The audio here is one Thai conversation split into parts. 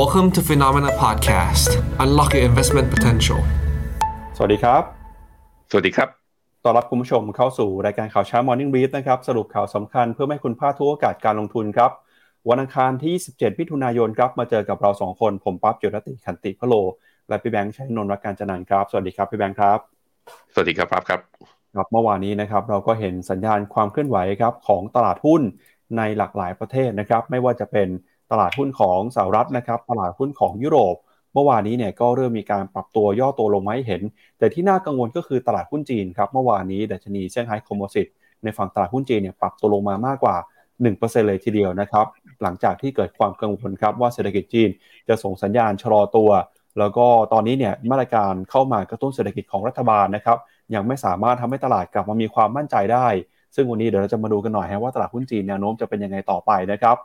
Welcome to Phenomena Podcast Unlock your investment potential สวัสดีครับ สวัสดีครับ ต้อนรับคุณผู้ชมเข้าสู่รายการข่าวเช้า Morning Brief นะครับ สรุปข่าวสำคัญเพื่อให้คุณพลาดทุกโอกาสการลงทุนครับ วันอังคารที่ 17มิถุนายนครับ มาเจอกับเรา 2 คน ผมปั๊บจุรติขันติพโล และพี่แบงค์ชัยนนท์รักการจันนันครับ สวัสดีครับพี่แบงค์ครับ สวัสดีครับปั๊บครับครับเมื่อวานนี้นะครับเราก็เห็นสัญญาณความเคลื่อนไหวครับของตลาดหุ้นในหลากหลายประเทศนะครับ ไม่ว่าจะเป็น ตลาดหุ้นของสหรัฐนะครับ ตลาดหุ้นของยุโรป เมื่อวานนี้เนี่ยก็เริ่มมีการปรับตัวย่อตัวลงมาให้เห็น แต่ที่น่ากังวลก็คือตลาดหุ้นจีนครับ เมื่อวานนี้ดัชนีเซี่ยงไฮ้คอมโพสิตในฝั่งตลาดหุ้นจีนเนี่ยปรับตัวลงมามากกว่า 1%เลยทีเดียวนะครับ หลังจากที่เกิดความกังวลครับว่าเศรษฐกิจจีนจะส่งสัญญาณชะลอตัว แล้วก็ตอนนี้เนี่ยมาตรการเข้ามากระตุ้นเศรษฐกิจของรัฐบาลนะครับ ยังไม่สามารถทำให้ตลาดกลับมามีความมั่นใจได้ ซึ่งวันนี้เดี๋ยวเราจะมาดูกันหน่อยว่าตลาดหุ้นจีนแนวโน้มจะเป็นยังไงต่อไปนะครับ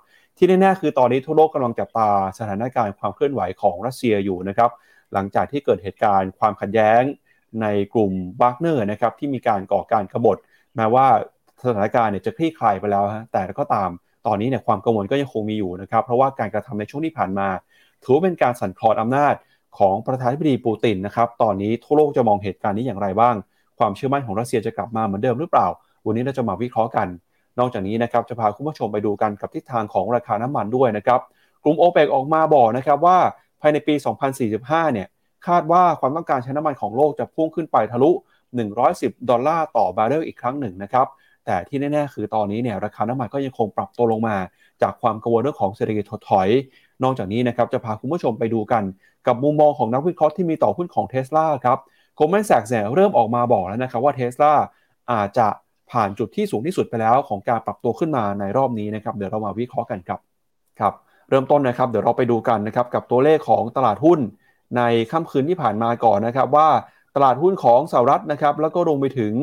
ที่แน่ๆคือตอนนี้ทั่วโลกกำลังจับตาสถานการณ์ความเคลื่อนไหวของรัสเซียอยู่นะครับหลังจากที่เกิดเหตุการณ์ความขัดแย้งในกลุ่มบาร์เนอร์นะครับที่มีการก่อการกบฏแม้ว่าสถานการณ์เนี่ยจะคลี่คลายไปแล้วฮะแต่ก็ตามตอนนี้เนี่ยความกังวลก็ยังคงมีอยู่นะครับเพราะว่าการกระทำในช่วงที่ผ่านมา ถือว่าเป็นการสั่นคลอนอำนาจของประธานาธิบดีปูตินนะครับตอนนี้ทั่วโลกจะมองเหตุการณ์นี้อย่างไรบ้าง ความเชื่อมั่นของรัสเซียจะกลับมาเหมือนเดิมหรือเปล่า วันนี้เราจะมาวิเคราะห์กัน นอกจากนี้นะครับจะพาคุณผู้ชมไปดูกันกับทิศทางของราคาน้ำมันด้วยนะครับกลุ่มโอเปกออกมาบอกนะครับว่าภายในปี 2045 เนี่ยคาดว่าความต้องการใช้น้ำมันของโลกจะพุ่งขึ้นไปทะลุ 110 ดอลลาร์ต่อบาร์เรลอีกครั้งหนึ่งนะครับ แต่ที่แน่ๆ คือตอนนี้เนี่ยราคาน้ำมันก็ยังคงปรับตัวลงมา จากความกังวลเรื่องของเศรษฐกิจถดถอย นอกจากนี้นะครับจะพาคุณผู้ชมไปดูกัน กับมุมมองของนักวิเคราะห์ที่มีต่อหุ้นของเท s l a ครับโคลแมนแซกเนี่ยเริ่มออกมาบอกแล้วนะครับว่าเท s l a อาจจะ ผ่านจุดที่สูงที่สุดไปแล้วของการปรับตัวขึ้นมาในรอบนี้นะครับเดี๋ยวเรามาวิเคราะห์กันครับครับ เริ่มต้นนะครับ เดี๋ยวเราไปดูกันนะครับกับตัวเลขของตลาดหุ้น ในค่ำคืนที่ผ่านมาก่อนนะครับ ว่าตลาดหุ้นของสหรัฐนะครับ แล้วก็รวมไปถึง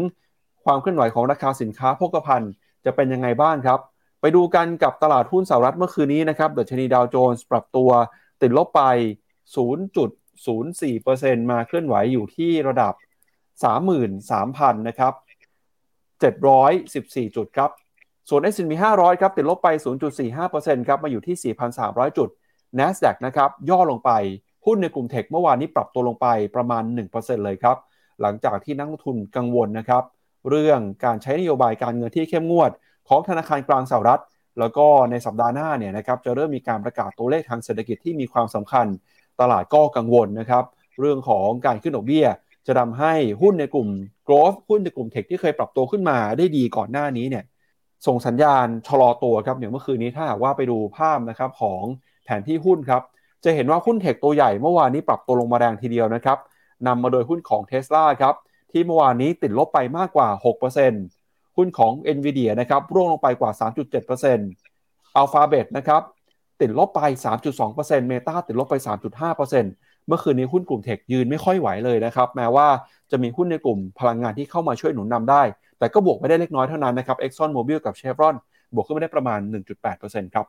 ความเคลื่อนไหวของราคาสินค้าโภคภัณฑ์จะเป็นยังไงบ้างครับ ไปดูกันกับตลาดหุ้นสหรัฐเมื่อคืนนี้นะครับดัชนีดาวโจนส์ปรับตัวติดลบไป 0.04%มาเคลื่อนไหวอยู่ที่ระดับ 33,000 นะครับ 714 จุดครับ ส่วน S&P 500 ครับติดลบไป 0.45%ครับมาอยู่ที่ 4,300 จุด NASDAQ นะครับย่อลงไป หุ้นในกลุ่มเทคเมื่อวานนี้ปรับตัวลงไปประมาณ 1%เลยครับ หลังจากที่นักลงทุนกังวลนะครับ เรื่องการใช้นโยบายการเงินที่เข้มงวด ของธนาคารกลางสหรัฐ แล้วก็ในสัปดาห์หน้าเนี่ยนะครับจะเริ่มมีการประกาศตัวเลขทางเศรษฐกิจที่มีความสำคัญ ตลาดก็กังวลนะครับเรื่องของการขึ้นดอกเบี้ย จะทำให้หุ้นในกลุ่ม growth หุ้นในกลุ่มเทคที่เคยปรับตัวขึ้นมาได้ดีก่อนหน้านี้เนี่ยส่งสัญญาณชะลอตัวครับอย่างเมื่อคืนนี้ถ้าหากว่าไปดูภาพนะครับของแผนที่หุ้นครับจะเห็นว่าหุ้นเทคตัวใหญ่เมื่อวานนี้ปรับตัวลงมาแรงทีเดียวนะครับนำมาโดยหุ้นของ t ท s l a ครับที่เมื่อวานนี้ติดลบไปมากกว่า 6%หุ้นของ NVIDIA นะครับร่วงลงไปกว่า 3.7% Alphabet นะครับติดลบไป 3.2% Meta ติดลบไป 3.5% เมื่อคืนนี้หุ้นกลุ่มเทคยืนไม่ค่อยไหวเลยนะครับแม้ว่าจะมีหุ้นในกลุ่มพลังงานที่เข้ามาช่วยหนุนนำได้ แต่ก็บวกไม่ได้เล็กน้อยเท่านั้นนะครับ Exxon Mobil กับ Chevron บวกขึ้นไม่ได้ประมาณ 1.8%ครับ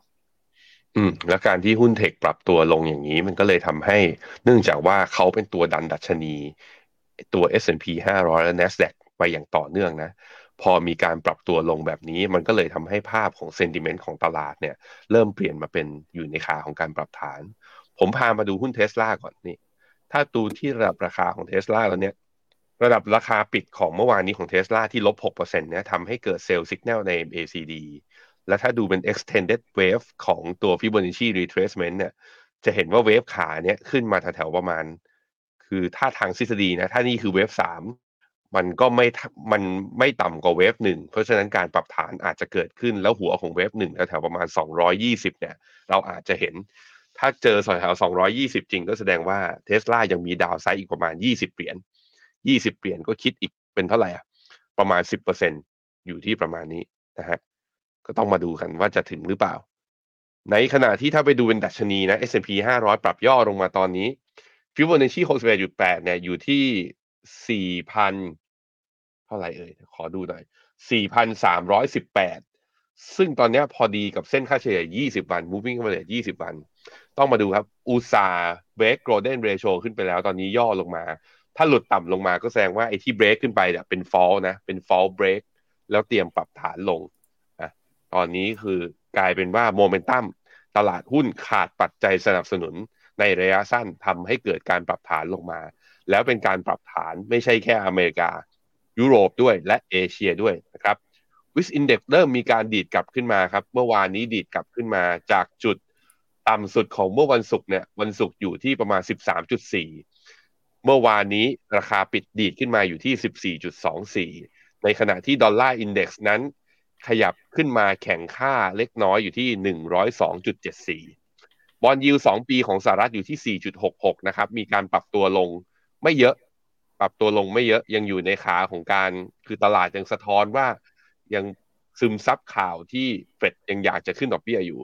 อืมและการที่หุ้นเทคปรับตัวลงอย่างนี้ มันก็เลยทำให้ เนื่องจากว่าเขาเป็นตัวดันดัชนี ตัว S&P 500 และ NASDAQ ไปอย่างต่อเนื่องนะพอมีการปรับตัวลงแบบนี้ มันก็เลยทำให้ภาพของเซนติเมนต์ของตลาดเนี่ย เริ่มเปลี่ยนมาเป็นอยู่ในขาของการปรับฐาน ผมพามาดูหุ้นเทสลาก่อนนี่ ถ้าดูที่ระดับราคาของเทสลาแล้วเนี่ย ระดับราคาปิดของเมื่อวานนี้ของเทสลาที่ลบ6%เนี่ยทำให้เกิดเซลล์สัญญาณใน MACD และถ้าดูเป็น extended wave ของตัว Fibonacci retracement เนี่ย จะเห็นว่าเวฟขาเนี่ยขึ้นมาแถวๆประมาณ คือถ้าทางทฤษฎีนะ ถ้านี่คือเวฟสามมันก็ไม่ มันไม่ต่ำกว่าเวฟหนึ่ง เพราะฉะนั้นการปรับฐานอาจจะเกิดขึ้นแล้วหัวของเวฟหนึ่งแถวๆประมาณ 220 เนี่ย เราอาจจะเห็น ถ้าเจอสอยแถว220 จริงก็แสดงว่าเทสลายังมีดาวไซด์อีกประมาณ 20 เหรียญ 20 เหรียญก็คิดอีกเป็นเท่าไหร่อะ ประมาณ 10%อยู่ที่ประมาณนี้นะฮะ ก็ต้องมาดูกันว่าจะถึงหรือเปล่า ในขณะที่ถ้าไปดูเป็นดัชนีนะ S&P 500 ปรับย่อลงมาตอนนี้ Fibonacci 61.8เนี่ยอยู่ที่ 4,000 เท่าไหร่เอ่ย ขอดูหน่อย 4,318 ซึ่งตอนนี้พอดีกับเส้นค่าเฉลี่ย 20 วัน moving average 20 วัน ต้องมาดูครับ อุตสาเบรกโกลเด้นเรโชขึ้นไปแล้วตอนนี้ย่อลงมา ถ้าหลุดต่ำลงมาก็แสดงว่าไอ้ที่เบรกขึ้นไปเนี่ยเป็นฟอลนะ เป็นฟอลเบรกแล้วเตรียมปรับฐานลงนะตอนนี้คือกลายเป็นว่าโมเมนตัมตลาดหุ้นขาดปัจจัยสนับสนุนในระยะสั้นทำให้เกิดการปรับฐานลงมา แล้วเป็นการปรับฐานไม่ใช่แค่อเมริกา ยุโรปด้วยและเอเชียด้วยนะครับวิสอินเด็กเริ่มมีการดีดกลับขึ้นมาครับ เมื่อวานนี้ดีดกลับขึ้นมาจากจุด ต่ำสุดของเมื่อวันศุกร์เนี่ยวันศุกร์อยู่ที่ประมาณ 13.4 เมื่อวานนี้ราคาปิดดีดขึ้นมาอยู่ที่ 14.24 ในขณะที่ดอลลาร์อินเด็กซ์นั้น ขยับขึ้นมาแข่งค่าเล็กน้อยอยู่ที่ 102.74 บอลยิวสองปีของสหรัฐอยู่ที่ 4.66 นะครับ มีการปรับตัวลงไม่เยอะ ปรับตัวลงไม่เยอะยังอยู่ในขาของการคือตลาดยังสะท้อนว่ายังซึมซับข่าวที่เฟดยังอยากจะขึ้นดอกเบี้ยอยู่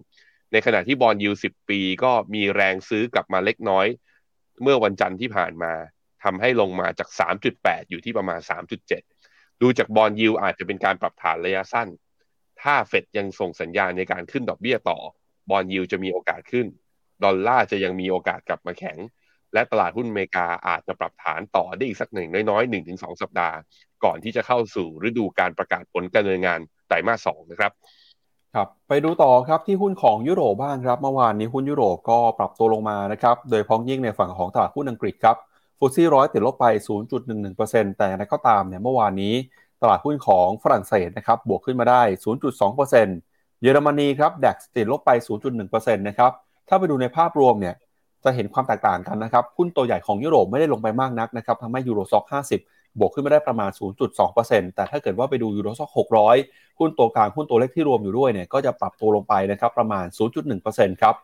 ในขณะที่บอลยูสิบปีก็มีแรงซื้อกลับมาเล็กน้อย เมื่อวันจันทร์ที่ผ่านมาทำให้ลงมาจาก 3.8 อยู่ที่ประมาณ 3.7 ดูจากบอลยูอาจจะเป็นการปรับฐานระยะสั้น ถ้าเฟดยังส่งสัญญาณในการขึ้นดอกเบี้ยต่อบอลยูจะมีโอกาสขึ้น ดอลลาร์จะยังมีโอกาสกลับมาแข็ง และตลาดหุ้นอเมริกาอาจจะปรับฐานต่อได้อีกสักหนึ่งน้อยๆ1-2สัปดาห์ ก่อนที่จะเข้าสู่ฤดูการประกาศผลการดำเนินงานไตรมาสสองนะครับ ครับไปดูต่อครับที่หุ้นของยุโรปบ้างครับเมื่อวานนี้หุ้นยุโรปก็ปรับตัวลงมานะครับโดยพ้องยิ่งในฝั่งของตลาดหุ้นอังกฤษครับฟุตซี่ร้อยติดลบไป 0.11%แต่อะไรก็ตามเนี่ยเมื่อวานนี้ตลาดหุ้นของฝรั่งเศสนะครับบวกขึ้นมาได้ 0.2%เยอรมนีครับดัคติดลบไป 0.1%นะครับถ้าไปดูในภาพรวมเนี่ยจะเห็นความแตกต่างกันนะครับหุ้นตัวใหญ่ของยุโรปไม่ได้ลงไปมากนักนะครับทำให้ยูโรซ็อก50 บวกขึ้นมาได้ประมาณ 0.2%แต่ถ้าเกิดว่าไปดูยูโรซ็อก600 หุ้นตัวกลางหุ้นตัวเล็กที่รวมอยู่ด้วยเนี่ยก็จะปรับตัวลงไปนะครับประมาณ 0.1%ครับ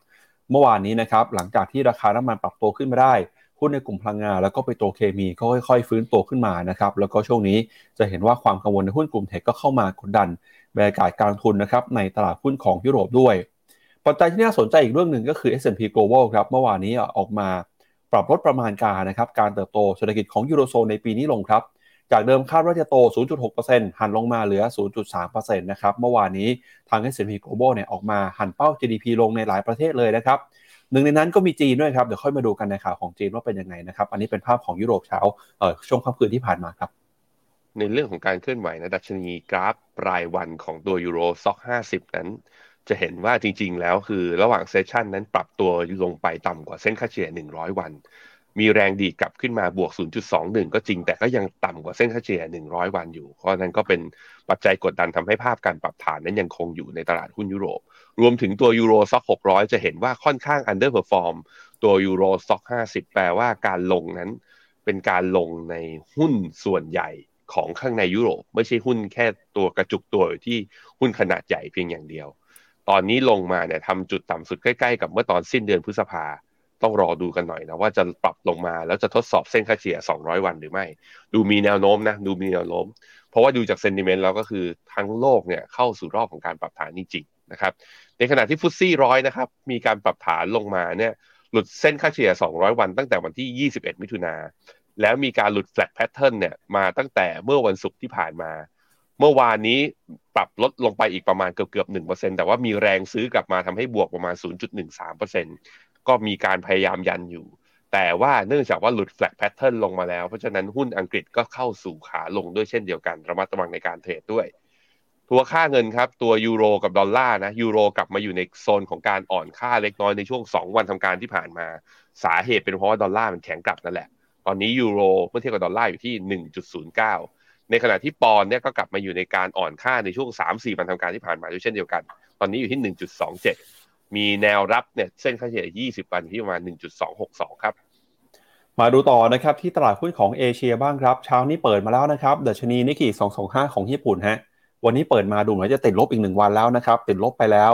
เมื่อวานนี้นะครับหลังจากที่ราคาน้ำมันปรับตัวขึ้นมาได้หุ้นในกลุ่มพลังงานแล้วก็ไปตัวเคมีก็ค่อยๆ ฟื้นตัวขึ้นมานะครับแล้วก็ช่วงนี้จะเห็นว่าความกังวลในหุ้นกลุ่มเทคก็เข้ามากดดันบรรยากาศการทุนนะครับในตลาดหุ้นของยุโรปด้วย ปัจจัยที่น่าสนใจอีกเรื่องหนึ่งก็คือ S&P Global ครับเมื่อวานนี้ออกมา ปรับลดประมาณการนะครับการเติบโตเศรษฐกิจของยูโรโซนในปีนี้ลงครับ จากเดิมคาดว่าจะโต 0.6%หันลงมาเหลือ 0.3%นะครับเมื่อวานนี้ทาง S&P Global เนี่ยออกมาหันเป้า GDP ลงในหลายประเทศเลยนะครับหนึ่งในนั้นก็มีจีนด้วยครับ เดี๋ยวค่อยมาดูกันในข่าวของจีนว่าเป็นยังไงนะครับ อันนี้เป็นภาพของยุโรปเช้าเออช่วงค่ำคืนที่ผ่านมาครับ ในเรื่องของการเคลื่อนไหวนะดัชนีกราฟรายวันของตัวยูโรซ็อก50นั้น จะเห็นว่าจริง ๆ แล้วคือระหว่างเซสชันนั้นปรับตัวลงไปต่ำกว่าเส้นค่าเฉลี่ย 100 วัน มีแรงดีกลับขึ้นมาบวก 0.21 ก็จริง แต่ก็ยังต่ำกว่าเส้นค่าเฉลี่ย 100 วันอยู่ เพราะนั้นก็เป็นปัจจัยกดดันทำให้ภาพการปรับฐานนั้นยังคงอยู่ในตลาดหุ้นยุโรป รวมถึงตัวยูโรซ็อก600 จะเห็นว่าค่อนข้างอันเดอร์เพอร์ฟอร์มตัวยูโรซ็อก50 แปลว่าการลงนั้นเป็นการลงในหุ้นส่วนใหญ่ของข้างในยุโรป ไม่ใช่หุ้นแค่ตัวกระจุกตัวที่หุ้นขนาดใหญ่เพียงอย่างเดียว ตอนนี้ลงมาเนี่ยทำจุดต่ำสุดใกล้ๆกับเมื่อตอนสิ้นเดือนพฤษภาต้องรอดูกันหน่อยนะว่าจะปรับลงมาแล้วจะทดสอบเส้นค่าเฉลี่ย 200 วันหรือไม่ ดูมีแนวโน้มนะดูมีแนวโน้ม เพราะว่าดูจาก sentiment แล้วก็คือทั้งโลกเนี่ยเข้าสู่รอบของการปรับฐานจริงๆนะครับในขณะที่ FTSE ร้อยนะครับมีการปรับฐานลงมาเนี่ยหลุดเส้นค่าเฉลี่ย 200 วันตั้งแต่วันที่ 21 มิถุนาแล้วมีการหลุด flag pattern เนี่ยมาตั้งแต่เมื่อวันศุกร์ที่ผ่านมา เมื่อวานนี้ปรับลดลงไปอีกประมาณเกือบเกือบหนึ่งเปอร์เซ็นแต่ว่ามีแรงซื้อกลับมาทำให้บวกประมาณ 0.13%เปอร์เซ็นก็มีการพยายามยันอยู่ แต่ว่าเนื่องจากว่าหลุด flag pattern ลงมาแล้ว เพราะฉะนั้นหุ้นอังกฤษก็เข้าสู่ขาลงด้วยเช่นเดียวกัน ระมัดระวังในการเทรดด้วย ตัวค่าเงินครับ ตัวยูโรกับดอลลาร์นะยูโรกลับมาอยู่ในโซนของการอ่อนค่าเล็กน้อยในช่วง 2 วันทำการที่ผ่านมา สาเหตุเป็นเพราะว่าดอลลาร์มันแข็งกลับนั่นแหละ ตอนนี้ยูโรเมื่อเทียบกับดอลลาร์อยู่ที่ 1.09 ในขณะที่ปอนด์เนี่ยก็กลับมาอยู่ในการอ่อนค่าในช่วง 3-4วันทำการที่ผ่านมาด้วยเช่นเดียวกัน ตอนนี้อยู่ที่ 1.27 มีแนวรับเนี่ยเส้นค่าเฉลี่ย 20 วันที่ประมาณ 1.262 ครับ มาดูต่อนะครับที่ตลาดหุ้นของเอเชียบ้างครับ เช้านี้เปิดมาแล้วนะครับดัชนีนิกเกิ225 ของญี่ปุ่นฮะวันนี้เปิดมาดูเหมือนจะติดลบอีกหนึ่งวันแล้วนะครับติดลบไปแล้ว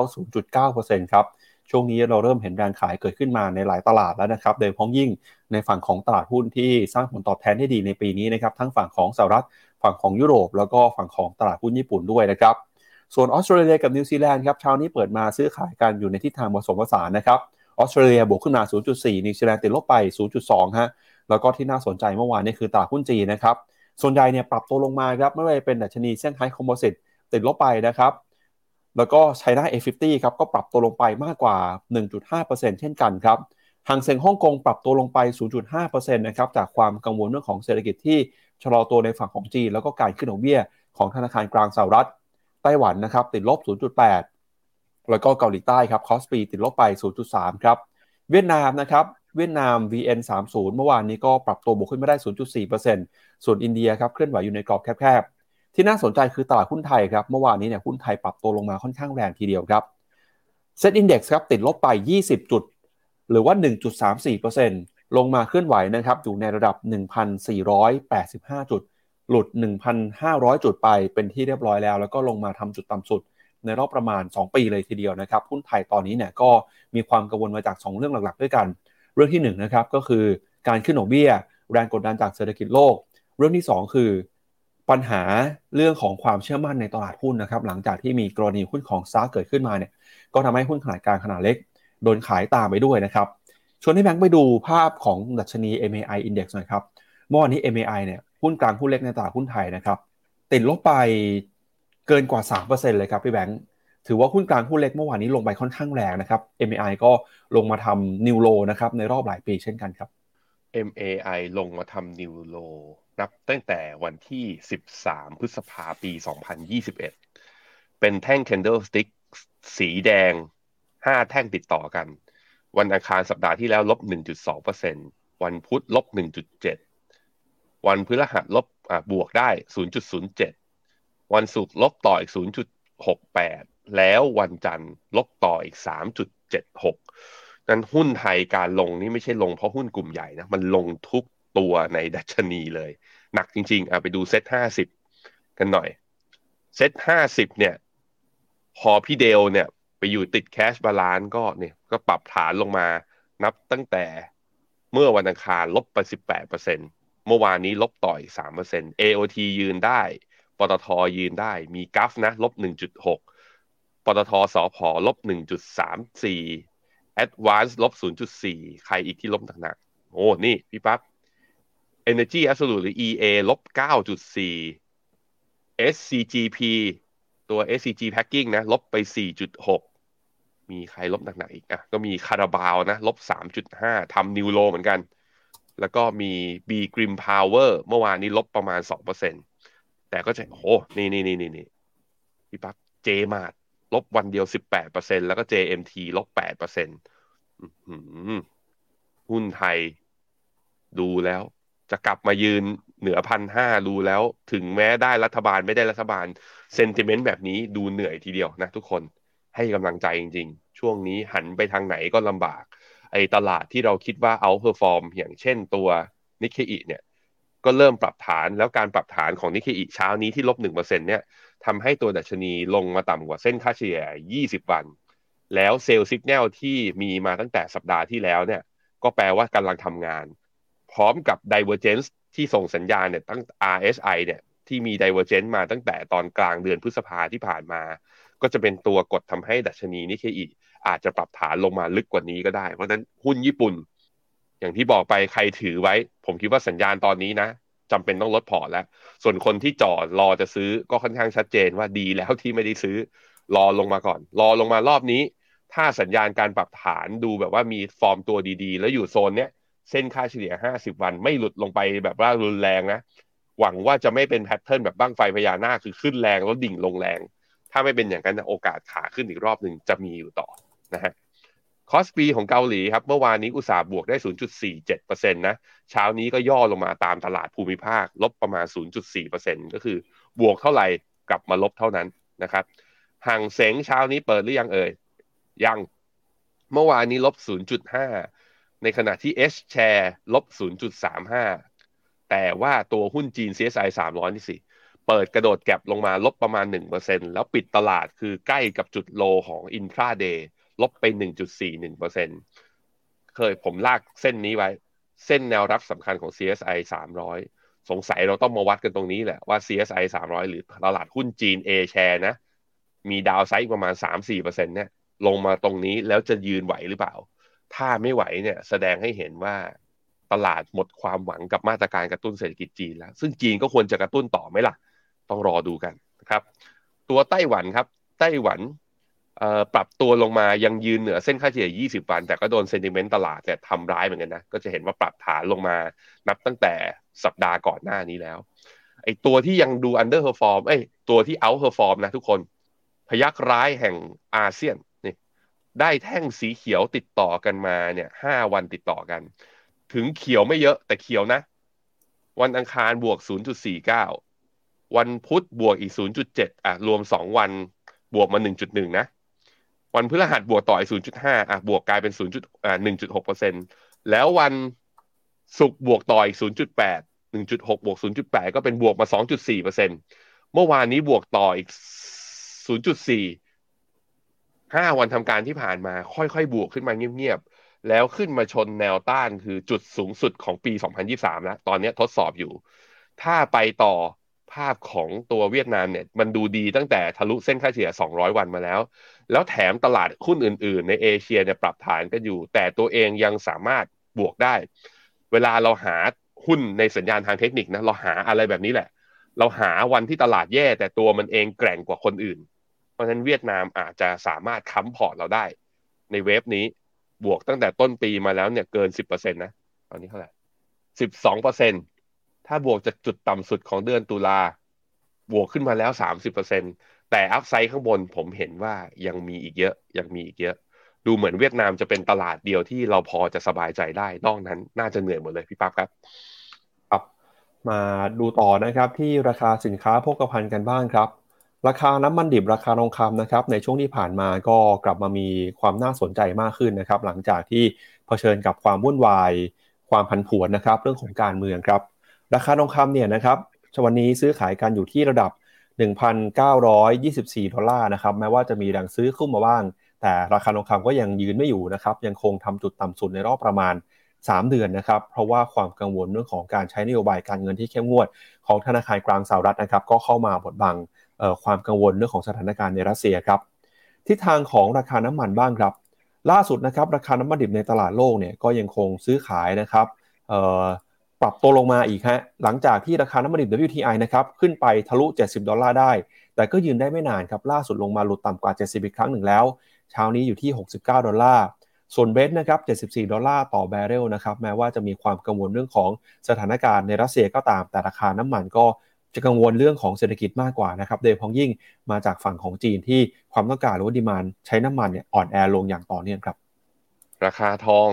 0.9%ครับช่วงนี้เราเริ่มเห็นแรงขายเกิดขึ้นมาในหลายตลาดแล้วนะครับโดยพ้องยิ่งในฝั่งของตลาดหุ้นที่สร้างผลตอบแทนได้ดีในปีนี้นะครับทั้งฝั่งของสหรัฐ ฝั่งของยุโรป แล้วก็ฝั่งของตลาดหุ้นญี่ปุ่นด้วยนะครับ ส่วนออสเตรเลียกับนิวซีแลนด์ครับเช้านี้เปิดมาซื้อขายกันอยู่ในทิศทางผสมผสานนะครับออสเตรเลียบวกขึ้นมา 0.4 นิวซีแลนด์ติดลบไป 0.2 ฮะ แล้วก็ที่น่าสนใจเมื่อวานนี้คือตลาดหุ้นจีนนะครับ ส่วนใหญ่เนี่ยปรับตัวลงมาครับ ไม่ว่าจะเป็นดัชนีเซี่ยงไฮ้ Composite ติดลบไปนะครับ แล้วก็ China A50 ครับ ก็ปรับตัวลงไปมากกว่า 1.5%เช่นกันครับ ฮั่งเส็งฮ่องกงปรับตัวลงไป 0.5%นะครับ จากความกังวลเรื่องของเศรษฐกิจที่ ชะลอตัวในฝั่งของจีน แล้วก็การขึ้นดอกเบี้ยของธนาคารกลางสหรัฐ ไต้หวันนะครับติดลบ 0.8 แล้วก็เกาหลีใต้ครับคอสปีติดลบไป 0.3 ครับ เวียดนามนะครับเวียดนาม VN 30 เมื่อวานนี้ก็ปรับตัวบวกขึ้นมาได้ 0.4%ส่วนอินเดียครับเคลื่อนไหวอยู่ในกรอบแคบๆ ที่น่าสนใจคือตลาดหุ้นไทยครับเมื่อวานนี้เนี่ยหุ้นไทยปรับตัวลงมาค่อนข้างแรงทีเดียวครับเซ็ตอินดี x ครับติดลบไป 20 จุด หรือว่า 1.34% ลงมาเคลื่อนไหวนะครับอยู่ในระดับ 1,485 จุด หลุด 1,500 จุดไปเป็นที่เรียบร้อยแล้ว แล้วก็ลงมาทำจุดต่ำสุดในรอบประมาณ 2 ปีเลยทีเดียวนะครับหุ้นไทยตอนนี้เนี่ยก็มีความกังวลมาจาก 2 เรื่องหลักๆ ด้วยกัน เรื่องที่1นนะครับก็คือการขึ้นดอกเบี้ย แรงกดดันจากเศรษฐกิจโลก เรื่องที่ 2 คือ ปัญหาเรื่องของความเชื่อมั่นในตลาดหุ้นนะครับหลังจากที่มีกรณีหุ้นของซาเกิดขึ้นมาเนี่ยก็ทำให้หุ้นขนาดกลางขนาดเล็ก โดนขายตามไปด้วยนะครับ ชวนให้แบงค์ไปดูภาพของดัชนี MAI Index หน่อยครับ เมื่อวานนี้ MAI เนี่ยหุ้นกลางหุ้นเล็กในตลาดหุ้นไทยนะครับ ติดลบไปเกินกว่า 3%เลยครับพี่แบงค์ถือว่าหุ้นกลางหุ้นเล็กเมื่อวานนี้ลงไปค่อนข้างแรงนะครับ MAI ก็ลงมาทำนิวโลนะครับในรอบหลายปีเช่นกันครับ MAI ลงมาทำนิวโลนับตั้งแต่วันที่ 13 พฤษภาปี 2021 เป็นแท่ง candlestick สีแดง 5 แท่งติดต่อกัน วันอังคารสัปดาห์ที่แล้วลบ 1.2%วันพุธลบ 1.7 วันพฤหัสลบบวกได้ 0.07 วันศุกร์ลบต่ออีก 0.68 แล้ววันจันทร์ลบต่ออีก 3.76 นั้นหุ้นไทยการลงนี่ไม่ใช่ลงเพราะหุ้นกลุ่มใหญ่นะ มันลงทุกตัวในดัชนีเลย หนักจริงๆอะไปดูเซ็ตห้าสิบกันหน่อย เซ็ตห้าสิบเนี่ย พอพี่เดลเนี่ย ไปอยู่ติด cash balance ก็เนี่ย ก็ปรับฐานลงมานับตั้งแต่เมื่อวันอังคารลบไปสิบแปดเมื่อวานนี้ลบต่ออีกสามเปอร์เซ็นต์ AOT ยืนได้ ปตท. ยืนได้ มี GULF นะลบหนึ่งจุดหกปตทสอพอลบหนึ่งจุดสามสี่ Advance ลบศูนย์จุดสี่ใครอีกที่ลบหนักๆโอ้ นี่พี่ปั๊บ Energy Absolute หรือ EA ลบ 9.4 SCGP ตัว SCG Packing นะ ลบไป 4.6 มีใครลบหนักๆอีกอะก็มีคาราบาวนะลบ3.5ทำนิวโลเหมือนกัน แล้วก็มี B Grim Power เมื่อวานนี้ลบประมาณสองเปอร์เซ็นแต่ก็จะโหนี่นี่นี่นี่นี่พี่ปั๊บ J มาดลบวันเดียว18%แปดเปอร์เซ็นแล้วก็ JMT ลบ8%หุ้นไทย ดูแล้ว จะกลับมายืนเหนือพันห้าดูแล้ว ถึงแม้ได้รัฐบาลไม่ได้รัฐบาล sentiment แบบนี้ดูเหนื่อยทีเดียวนะทุกคน ให้กำลังใจจริง ๆ ช่วงนี้หันไปทางไหนก็ลำบาก ไอ้ตลาดที่เราคิดว่า outperform อย่างเช่นตัวนิเคอิเนี่ยก็เริ่มปรับฐานแล้วการปรับฐานของนิเคอิเช้านี้ที่ลบหนึ่งเปอร์เซ็นต์เนี่ยทำให้ตัวดัชนีลงมาต่ำกว่าเส้นค่าเฉลี่ย 20 วัน แล้ว sell signal ที่มีมาตั้งแต่สัปดาห์ที่แล้วเนี่ย ก็แปลว่ากำลังทำงาน พร้อมกับ divergence ที่ส่งสัญญาณเนี่ยตั้ง RSI เนี่ยที่มี divergence มาตั้งแต่ตอนกลางเดือนพฤษภาที่ผ่านมา ก็จะเป็นตัวกดทำให้ดัชนีนิเคอิอาจจะปรับฐานลงมาลึกกว่านี้ก็ได้ เพราะนั้นหุ้นญี่ปุ่น อย่างที่บอกไปใครถือไว้ ผมคิดว่าสัญญาณตอนนี้นะจำเป็นต้องลดพอร์ตแล้ว ส่วนคนที่จอดรอจะซื้อก็ค่อนข้างชัดเจนว่าดีแล้วที่ไม่ได้ซื้อรอลงมาก่อน รอลงมารอบนี้ ถ้าสัญญาณการปรับฐานดูแบบว่ามีฟอร์มตัวดีๆ แล้วอยู่โซนเนี้ยเส้นค่าเฉลี่ย 50 วันไม่หลุดลงไปแบบว่ารุนแรงนะ หวังว่าจะไม่เป็น pattern แบบบั้งไฟพญานาคคือขึ้นแรงแล้วดิ่งลงแรง ถ้าไม่เป็นอย่างนั้นโอกาสขาขึ้นอีกรอบหนึ่งจะมีอยู่ต่อนะฮะคอสปีของเกาหลีครับ เมื่อวานนี้อุตสาห์บวกได้ 0.47%นะเช้านี้ก็ย่อลงมาตามตลาดภูมิภาค ลบประมาณ 0.4%ก็คือบวกเท่าไหร่กลับมาลบเท่านั้นนะครับห่างเสงเช้านี้เปิดหรือยังเอ่ย ยังเมื่อวานนี้ลบ 0.5 ในขณะที่ H share ลบ 0.35 แต่ว่าตัวหุ้นจีน CSI 300 นี่สิ เปิดกระโดดแก็บลงมาลบประมาณ 1%แล้วปิดตลาดคือใกล้กับจุดโลของ intraday ลบไป 1.41%เคยผมลากเส้นนี้ไว้ เส้นแนวรับสำคัญของ CSI 300 สงสัยเราต้องมาวัดกันตรงนี้แหละว่า CSI 300 หรือตลาดหุ้นจีน A share นะ มีดาวไซด์ประมาณ 3-4%เนี่ยลงมาตรงนี้แล้วจะยืนไหวหรือเปล่า ถ้าไม่ไหวเนี่ยแสดงให้เห็นว่าตลาดหมดความหวังกับมาตรการกระตุ้นเศรษฐกิจจีนแล้ว ซึ่งจีนก็ควรจะกระตุ้นต่อไหมล่ะ ต้องรอดูกันนะครับ ตัวไต้หวันครับไต้หวันปรับตัวลงมายังยืนเหนือเส้นค่าเฉลี่ย 20 วัน แต่ก็โดนเซนติเมนต์ตลาดเนี่ยทำร้ายเหมือนกันนะ ก็จะเห็นว่าปรับฐานลงมานับตั้งแต่สัปดาห์ก่อนหน้านี้แล้ว ไอตัวที่ยังดู under perform เอ้ยตัวที่ out perform นะทุกคน พยักร้ายแห่งอาเซียนนี่ได้แท่งสีเขียวติดต่อกันมาเนี่ยห้าวันติดต่อกัน ถึงเขียวไม่เยอะแต่เขียวนะ วันอังคารบวก 0.49 วันพุธบวกอีก 0.7 อะ รวม 2 วันบวกมา 1.1 นะ วันพฤหัสบวกต่ออีก 0.5 อะ บวกกลายเป็น 0. อ่า1.6เปอร์เซ็นแล้ววันศุกร์บวกต่ออีก 0.8 1.6 บวก 0.8 ก็เป็นบวกมา 2.4เปอร์เซ็นเมื่อวานนี้บวกต่ออีก 0.4ห้าวันทำการที่ผ่านมา ค่อยๆ บวกขึ้นมาเงียบๆ แล้วขึ้นมาชนแนวต้านคือจุดสูงสุดของปี 2023 แล้ว ตอนนี้ทดสอบอยู่ ถ้าไปต่อ ภาพของตัวเวียดนามเนี่ยมันดูดีตั้งแต่ทะลุเส้นค่าเฉลี่ย 200 วันมาแล้ว แล้วแถมตลาดหุ้นอื่น ๆ ในเอเชียเนี่ยปรับฐานกันอยู่ แต่ตัวเองยังสามารถบวกได้ เวลาเราหาหุ้นในสัญญาณทางเทคนิคนะเราหาอะไรแบบนี้แหละ เราหาวันที่ตลาดแย่แต่ตัวมันเองแกร่งกว่าคนอื่น เพราะฉะนั้นเวียดนามอาจจะสามารถค้ำพอร์ตเราได้ ในเวฟนี้บวกตั้งแต่ต้นปีมาแล้วเนี่ยเกิน 10%นะตอนนี้เท่าไหร่12% ถ้าบวกจากจุดต่ำสุดของเดือนตุลาบวกขึ้นมาแล้ว 30%แต่อัพไซด์ข้างบนผมเห็นว่ายังมีอีกเยอะยังมีอีกเยอะ ดูเหมือนเวียดนามจะเป็นตลาดเดียวที่เราพอจะสบายใจได้ นอกนั้นน่าจะเหนื่อยหมดเลยพี่ปั๊บครับครับ มาดูต่อนะครับที่ราคาสินค้าโภคภัณฑ์กันบ้างครับ ราคาน้ำมันดิบราคาทองคำนะครับ ในช่วงที่ผ่านมาก็กลับมามีความน่าสนใจมากขึ้นนะครับ หลังจากที่เผชิญกับความวุ่นวาย ความผันผวนนะครับ เรื่องของการเมืองครับ ราคาทองคำเนี่ยนะครับวันนี้ซื้อขายกันอยู่ที่ระดับ 1,924 ดอลลาร์นะครับ แม้ว่าจะมีแรงซื้อขึ้นมาบ้าง แต่ราคาทองคำก็ยังยืนไม่อยู่นะครับ ยังคงทำจุดต่ำสุดในรอบประมาณ 3 เดือนนะครับ เพราะว่าความกังวลเรื่องของการใช้นโยบายการเงินที่เข้มงวด ของธนาคารกลางสหรัฐนะครับ ก็เข้ามาบดบังความกังวลเรื่องของสถานการณ์ในรัสเซียครับ ทิศทางของราคาน้ำมันบ้างครับ ล่าสุดนะครับราคาน้ำมันดิบในตลาดโลกเนี่ยก็ยังคงซื้อขายนะครับ ปรับตัวลงมาอีกฮะหลังจากที่ราคาน้ำมันดิบ WTI นะครับขึ้นไปทะลุ 70 ดอลลาร์ได้ แต่ก็ยืนได้ไม่นานครับล่าสุดลงมาหลุดต่ำกว่า 70 อีกครั้งหนึ่งแล้ว เช้านี้อยู่ที่ 69 ดอลลาร์ส่วนเบรนท์นะครับ 74 ดอลลาร์ต่อบาร์เรลนะครับแม้ว่าจะมีความกังวลเรื่องของสถานการณ์ในรัสเซียก็ตาม แต่ราคาน้ำมันก็จะกังวลเรื่องของเศรษฐกิจมากกว่านะครับโดยเฉพาะอย่างยิ่งมาจากฝั่งของจีนที่ความต้องการหรือว่า demand ใช้น้ำมันเนี่ยอ่อนแอลงอย่างต่อเนื่องครับ ราคาทอง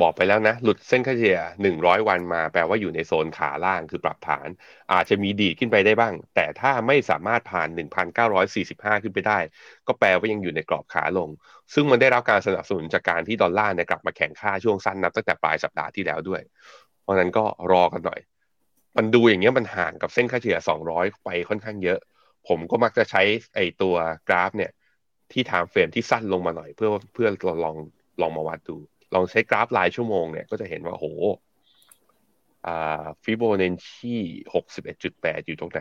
บอกไปแล้วนะ หลุดเส้นค่าเฉลี่ย 100 วันมา แปลว่าอยู่ในโซนขาล่างคือปรับฐาน อาจจะมีดีขึ้นไปได้บ้าง แต่ถ้าไม่สามารถผ่าน 1,945 ขึ้นไปได้ ก็แปลว่ายังอยู่ในกรอบขาลง ซึ่งมันได้รับการสนับสนุนจากการที่ดอลลาร์เนี่ยกลับมาแข่งค่าช่วงสั้นนับตั้งแต่ปลายสัปดาห์ที่แล้วด้วย เพราะนั้นก็รอกันหน่อย มันดูอย่างเงี้ยมันห่างกับเส้นค่าเฉลี่ย 200 ไปค่อนข้างเยอะ ผมก็มักจะใช้ไอ้ตัวกราฟเนี่ยที่ timeframe ที่สั้นลงมาหน่อย เพื่อเพื่อลองลองมาวัดดู ลองใช้กราฟรายชั่วโมงเนี่ยก็จะเห็นว่าโหฟิโบนัชชีหกสิบเอ็ดจุดแปดอยู่ตรงไหน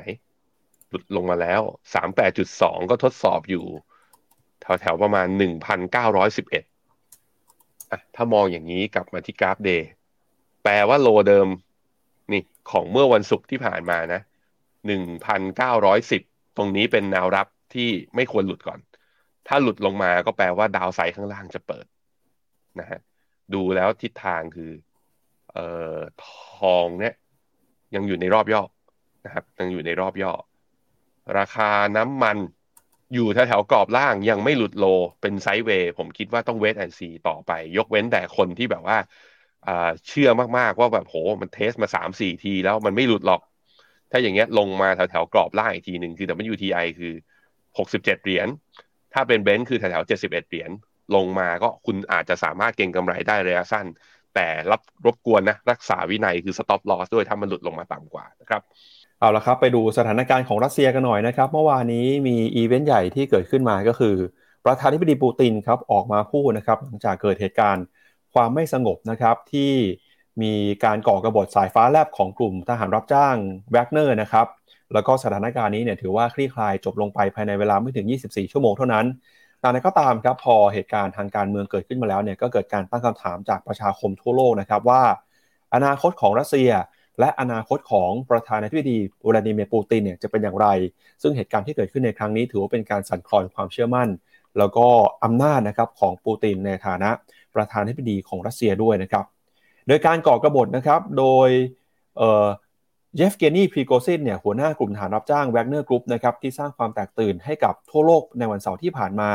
หลุดลงมาแล้วสามแปดจุดสองก็ทดสอบอยู่ แถวแถวประมาณหนึ่งพันเก้าร้อยสิบเอ็ดถ้ามองอย่างนี้กลับมาที่กราฟ day แปลว่า low เดิมนี่ของเมื่อวันศุกร์ที่ผ่านมานะหนึ่งพันเก้าร้อยสิบตรงนี้เป็นแนวรับที่ไม่ควรหลุดก่อน ถ้าหลุดลงมาก็แปลว่าดาวไซด์ข้างล่างจะเปิดนะฮะ ดูแล้วทิศทางคือ เอ่อทองเนี่ย ยังอยู่ในรอบย่อนะครับ ยังอยู่ในรอบย่อ ราคาน้ำมันอยู่แถวๆกรอบล่างยังไม่หลุดโลเป็นไซด์เวย์ ผมคิดว่าต้องเวทแอนซีต่อไป ยกเว้นแต่คนที่แบบว่าเชื่อมากๆว่าแบบโหมัน test มาสามสี่ทีแล้วมันไม่หลุดหรอก ถ้าอย่างเงี้ยลงมาแถวๆกรอบล่างอีกทีหนึ่งคือแต่มัน UTI คือหกสิบเจ็ดเหรียญถ้าเป็นเบรนท์คือแถวๆเจ็ดสิบเอ็ดเหรียญ ลงมาก็คุณอาจจะสามารถเก็งกำไรได้ระยะสั้น แต่รับรบกวนนะรักษาวินัยคือ stop loss ด้วยถ้ามันหลุดลงมาต่ำกว่านะครับเอาละครับไปดูสถานการณ์ของรัสเซียกันหน่อยนะครับ เมื่อวานนี้มีอีเวนต์ใหญ่ที่เกิดขึ้นมาก็คือ ประธานาธิบดีปูตินครับออกมาพูดนะครับ หลังจากเกิดเหตุการณ์ความไม่สงบนะครับ ที่มีการก่อกระบฏสายฟ้าแลบของกลุ่มทหารรับจ้างแวกเนอร์นะครับแล้วก็สถานการณ์นี้เนี่ยถือว่าคลี่คลายจบลงไปภายในเวลาไม่ถึง 24 ชั่วโมงเท่านั้น แต่นั้นก็ตามครับพอเหตุการณ์ทางการเมืองเกิดขึ้นมาแล้วเนี่ยก็เกิดการตั้งคำถามจากประชาคมทั่วโลกนะครับว่า อนาคตของรัสเซีย และอนาคตของประธานาธิบดีวลาดิเมียร์ปูตินเนี่ยจะเป็นอย่างไร ซึ่งเหตุการณ์ที่เกิดขึ้นในครั้งนี้ ถือว่าเป็นการสั่นคลอนความเชื่อมั่น แล้วก็อำนาจนะครับของปูตินในฐานะประธานาธิบดีของรัสเซียด้วยนะครับ โดยการก่อกระบฏนะครับโดย เยฟเกนีพรีโกซินเนี่ยหัวหน้ากลุ่มทหารรับจ้างแวกเนอร์กรุ๊ปนะครับที่สร้างความแตกตื่นให้กับทั่วโลกในวันเสาร์ที่ผ่านมา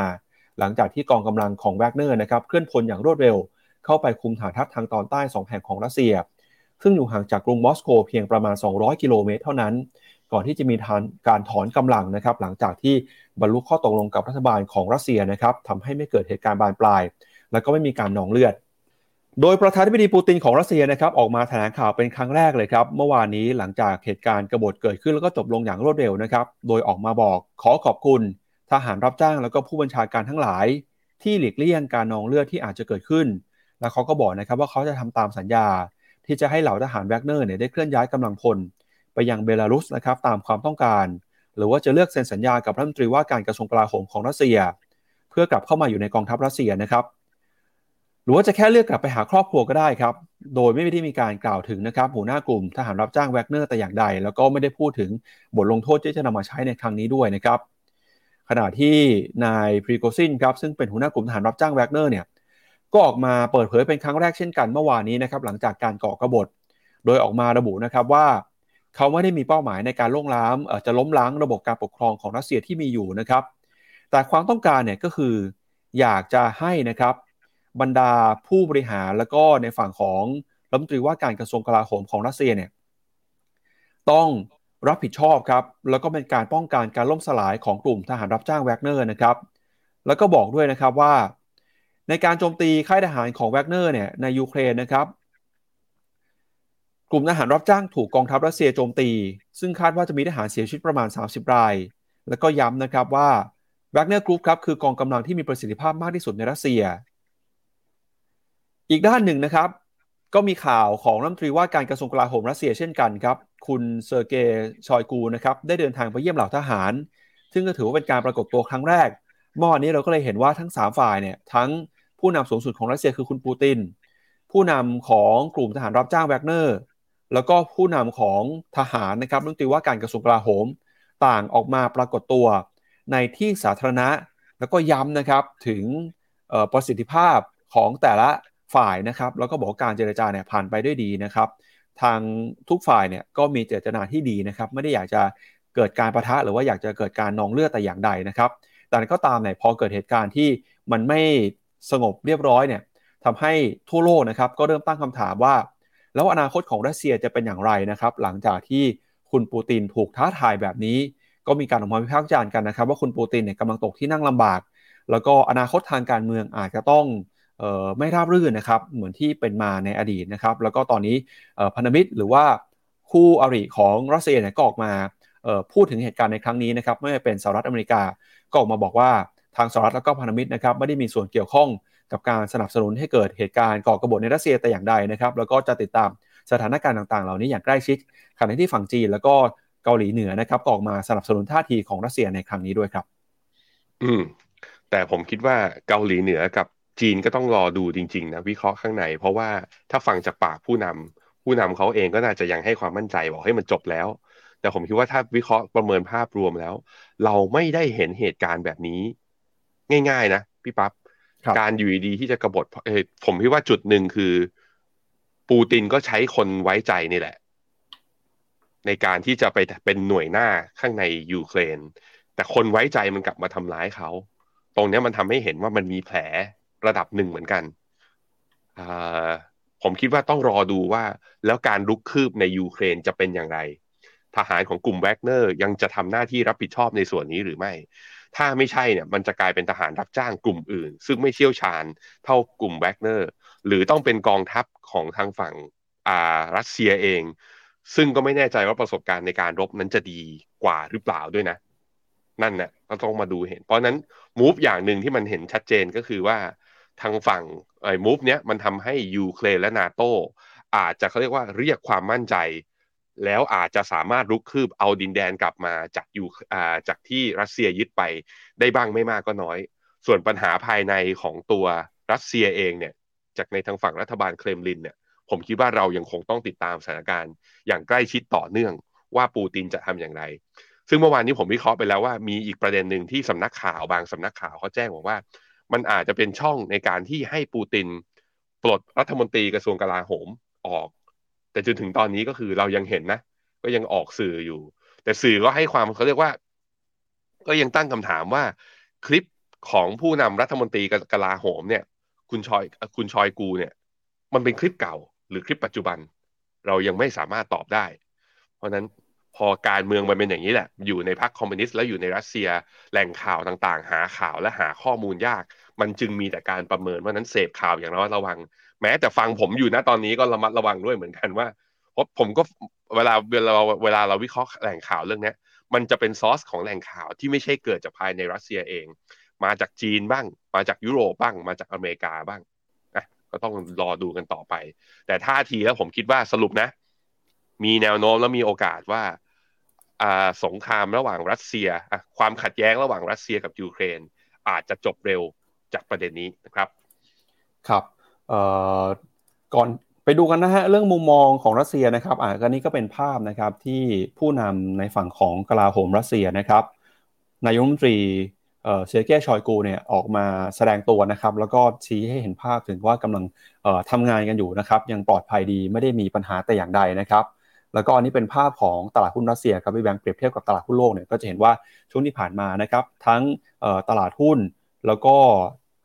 หลังจากที่กองกำลังของแวกเนอร์นะครับเคลื่อนพลอย่างรวดเร็ว เข้าไปคุมฐานทัพทางตอนใต้ 2 แห่งของรัสเซีย ซึ่งอยู่ห่างจากกรุงมอสโกเพียงประมาณ 200 กิโลเมตรเท่านั้น ก่อนที่จะมีการถอนกำลังนะครับหลังจากที่บรรลุข้อตกลงกับรัฐบาลของรัสเซียนะครับทำให้ไม่เกิดเหตุการณ์บานปลาย และก็ไม่มีการนองเลือด โดยประธานาธิบดีปูตินของรัสเซียนะครับออกมาแถลงข่าวเป็นครั้งแรกเลยครับ เมื่อวานนี้หลังจากเหตุการณ์กบฏเกิดขึ้นแล้วก็จบลงอย่างรวดเร็วนะครับ โดยออกมาบอกขอขอบคุณ ทหารรับจ้างแล้วก็ผู้บัญชาการทั้งหลาย ที่หลีกเลี่ยงการนองเลือดที่อาจจะเกิดขึ้น และเขาก็บอกนะครับว่าเขาจะทำตามสัญญา ที่จะให้เหล่าทหารแวกเนอร์เนี่ยได้เคลื่อนย้ายกำลังพล ไปยังเบลารุสนะครับตามความต้องการ หรือว่าจะเลือกเซ็นสัญญากับรัฐมนตรีว่าการกระทรวงกลาโหมของรัสเซีย เพื่อกลับเข้ามาอยู่ในกองทัพรัสเซียนะครับ หรือว่าจะแค่เลือกกลับไปหาครอบครัวก็ได้ครับ โดยไม่ได้มีการกล่าวถึงนะครับหัวหน้ากลุ่มทหารรับจ้างแวกเนอร์แต่อย่างใด แล้วก็ไม่ได้พูดถึงบทลงโทษที่จะนำมาใช้ในครั้งนี้ด้วยนะครับ ขณะที่นายพรีโกซินครับซึ่งเป็นหัวหน้ากลุ่มทหารรับจ้างแวกเนอร์เนี่ยก็ออกมาเปิดเผยเป็นครั้งแรกเช่นกันเมื่อวานนี้นะครับหลังจากการก่อกระบฏ โดยออกมาระบุนะครับว่า เขาไม่ได้มีเป้าหมายในการล้มล้างจะล้มล้างระบบการปกครองของรัสเซียที่มีอยู่นะครับ แต่ความต้องการเนี่ยก็คืออยากจะให้นะครับ บรรดาผู้บริหารแล้วก็ในฝั่งของรัฐมนตรีว่าการกระทรวงกลาโหมของรัสเซียเนี่ยต้องรับผิดชอบครับแล้วก็เป็นการป้องกันการล่มสลายของกลุ่มทหารรับจ้างแวกเนอร์นะครับแล้วก็บอกด้วยนะครับว่า ในการโจมตีค่ายทหารของแวกเนอร์เนี่ยในยูเครนนะครับกลุ่มทหารรับจ้างถูกกองทัพรัสเซียโจมตี ซึ่งคาดว่าจะมีทหารเสียชีวิตประมาณ 30 ราย แล้วก็ย้ำนะครับว่าแวกเนอร์กรุ๊ปครับคือกองกำลังที่มีประสิทธิภาพมากที่สุดในรัสเซีย อีกด้านหนึ่งนะครับ ก็มีข่าวของรัฐมนตรีว่าการกระทรวงกลาโหมรัสเซียเช่นกันครับ คุณเซอร์เกย์ชอยกูนะครับได้เดินทางไปเยี่ยมเหล่าทหาร ซึ่งก็ถือว่าเป็นการปรากฏตัวครั้งแรกเมื่อวานนี้เราก็เลยเห็นว่าทั้ง 3 ฝ่ายเนี่ยทั้งผู้นำสูงสุดของรัสเซียคือคุณปูติน ผู้นำของกลุ่มทหารรับจ้างแวกเนอร์แล้วก็ผู้นำของทหารนะครับรัฐมนตรีว่าการกระทรวงกลาโหม ต่างออกมาปรากฏตัวในที่สาธารณะ แล้วก็ย้ำนะครับถึงประสิทธิภาพของแต่ละ ฝ่ายนะครับ แล้วก็บอกการเจรจาเนี่ยผ่านไปด้วยดีนะครับ ทางทุกฝ่ายเนี่ยก็มีเจตนาที่ดีนะครับ ไม่ได้อยากจะเกิดการประทะหรือว่าอยากจะเกิดการนองเลือดแต่อย่างใดนะครับ แต่ก็ตามเนี่ยพอเกิดเหตุการณ์ที่มันไม่สงบเรียบร้อยเนี่ยทำให้ทั่วโลกนะครับก็เริ่มตั้งคำถามว่า แล้วอนาคตของรัสเซียจะเป็นอย่างไรนะครับ หลังจากที่คุณปูตินถูกท้าทายแบบนี้ ก็มีการออกมาวิพากษ์วิจารณ์กันนะครับ ว่าคุณปูตินเนี่ยกำลังตกที่นั่งลำบาก แล้วก็อนาคตทางการเมืองอาจจะต้อง ไม่ราบรื่นนะครับ เหมือนที่เป็นมาในอดีตนะครับ แล้วก็ตอนนี้พันธมิตรหรือว่าคู่อริของรัสเซียเนี่ยก็ออกมาพูดถึงเหตุการณ์ในครั้งนี้นะครับไม่ว่าเป็นสหรัฐอเมริกาก็ออกมาบอกว่าทางสหรัฐแล้วก็พันธมิตรนะครับไม่ได้มีส่วนเกี่ยวข้องกับการสนับสนุนให้เกิดเหตุการณ์ก่อกบฏในรัสเซียแต่อย่างใดนะครับ แล้วก็จะติดตามสถานการณ์ต่างๆ เหล่านี้อย่างใกล้ชิดขณะที่ฝั่งจีนแล้วก็เกาหลีเหนือนะครับก็ออกมาสนับสนุนท่าทีของรัสเซียในครั้งนี้ด้วยครับ อืมแต่ผมคิดว่าเกาหลีเหนือกับ จีนก็ต้องรอดูจริง ๆ นะ วิเคราะห์ข้างใน เพราะว่าถ้าฟังจากปากผู้นำผู้นำเขาเองก็น่าจะยังให้ความมั่นใจบอกให้มันจบแล้ว แต่ผมคิดว่าถ้าวิเคราะห์ประเมินภาพรวมแล้ว เราไม่ได้เห็นเหตุการณ์แบบนี้ ง่าย ๆ นะพี่ปับ๊บการอยู่ดีที่จะกบฏผมคิดว่าจุดหนึ่งคือ ปูตินก็ใช้คนไว้ใจนี่แหละ ในการที่จะไปเป็นหน่วยหน้าข้างในยูเครน แต่คนไว้ใจมันกลับมาทำร้ายเขา ตรงนี้มันทำให้เห็นว่ามันมีแผล ระดับหนึ่งเหมือนกัน ผมคิดว่าต้องรอดูว่า แล้วการลุกคืบในยูเครนจะเป็นอย่างไร ทหารของกลุ่มแวกเนอร์ยังจะทำหน้าที่รับผิดชอบในส่วนนี้หรือไม่ ถ้าไม่ใช่เนี่ยมันจะกลายเป็นทหารรับจ้างกลุ่มอื่น ซึ่งไม่เชี่ยวชาญเท่ากลุ่มแวกเนอร์หรือต้องเป็นกองทัพของทางฝั่งอ่ารัสเซียเอง ซึ่งก็ไม่แน่ใจว่าประสบการณ์ในการรบนั้นจะดีกว่าหรือเปล่าด้วยนะนั่นนะเราต้องมาดูเห็น เพราะนั้นมูฟอย่างหนึ่งที่มันเห็นชัดเจนก็คือว่า ทางฝั่งไอ้มูฟเนี้ยมันทำให้ยูเครนและนาโตอาจจะเขาเรียกว่าเรียกความมั่นใจ แล้วอาจจะสามารถลุกคืบเอาดินแดนกลับมาจากยูอ่าจากที่รัสเซียยึดไปได้บ้างไม่มากก็น้อย ส่วนปัญหาภายในของตัวรัสเซียเองเนี่ยจากในทางฝั่งรัฐบาลเครมลินเนี่ยผมคิดว่าเรายังคงต้องติดตามสถานการณ์อย่างใกล้ชิดต่อเนื่องว่าปูตินจะทำอย่างไร ซึ่งเมื่อวานนี้ผมวิเคราะห์ไปแล้วว่ามีอีกประเด็นหนึ่งที่สำนักข่าวบางสำนักข่าวเขาแจ้งบอกว่า มันอาจจะเป็นช่องในการที่ให้ปูตินปลดรัฐมนตรีกระทรวงกลาโหมออก แต่จนถึงตอนนี้ก็คือเรายังเห็นนะ ก็ยังออกสื่ออยู่ แต่สื่อก็ให้ความเขาเรียกว่า ก็ยังตั้งคำถามว่า คลิปของผู้นำรัฐมนตรีกลาโหมเนี่ย คุณชอยคุณชอยกูเนี่ย มันเป็นคลิปเก่าหรือคลิปปัจจุบัน เรายังไม่สามารถตอบได้ เพราะนั้นพอการเมืองมันเป็นอย่างนี้แหละ อยู่ในพรรคคอมมิวนิสต์แล้วอยู่ในรัสเซีย แหล่งข่าวต่างๆ หาข่าวและหาข้อมูลยาก มันจึงมีแต่การประเมินว่านั้นเสพข่าวอย่างระมัดระวัง แม้แต่ฟังผมอยู่นะตอนนี้ก็ระมัดระวังด้วยเหมือนกันว่าเพราะผมก็เวลาเวลาเวลาเราวิเคราะห์แหล่งข่าวเรื่องนี้มันจะเป็นซอสของแหล่งข่าวที่ไม่ใช่เกิดจากภายในรัสเซียเอง มาจากจีนบ้าง มาจากยุโรปบ้าง มาจากอเมริกาบ้างนะก็ต้องรอดูกันต่อไป แต่ท่าทีแล้วผมคิดว่าสรุปนะ มีแนวโน้มและมีโอกาสว่าสงครามระหว่างรัสเซียความขัดแย้งระหว่างรัสเซียกับยูเครน อาจจะจบเร็ว จากประเด็นนี้นะครับ ครับก่อนไปดูกันนะฮะเรื่องมุมมองของรัสเซียนะครับอ่าก็นี้ก็เป็นภาพนะครับที่ผู้นำในฝั่งของกลาโหมรัสเซียนะครับนายกรัฐมนตรีเซอร์เกย์ชอยกูเนี่ยออกมาแสดงตัวนะครับ แล้วก็ชี้ให้เห็นภาพถึงว่ากำลังทำงานกันอยู่นะครับ ยังปลอดภัยดีไม่ได้มีปัญหาแต่อย่างใดนะครับ แล้วก็อันนี้เป็นภาพของตลาดหุ้นรัสเซียครับพี่แบงค์เปรียบเทียบกับตลาดหุ้นโลกเนี่ยก็จะเห็นว่าช่วงที่ผ่านมานะครับ ทั้งตลาดหุ้นแล้วก็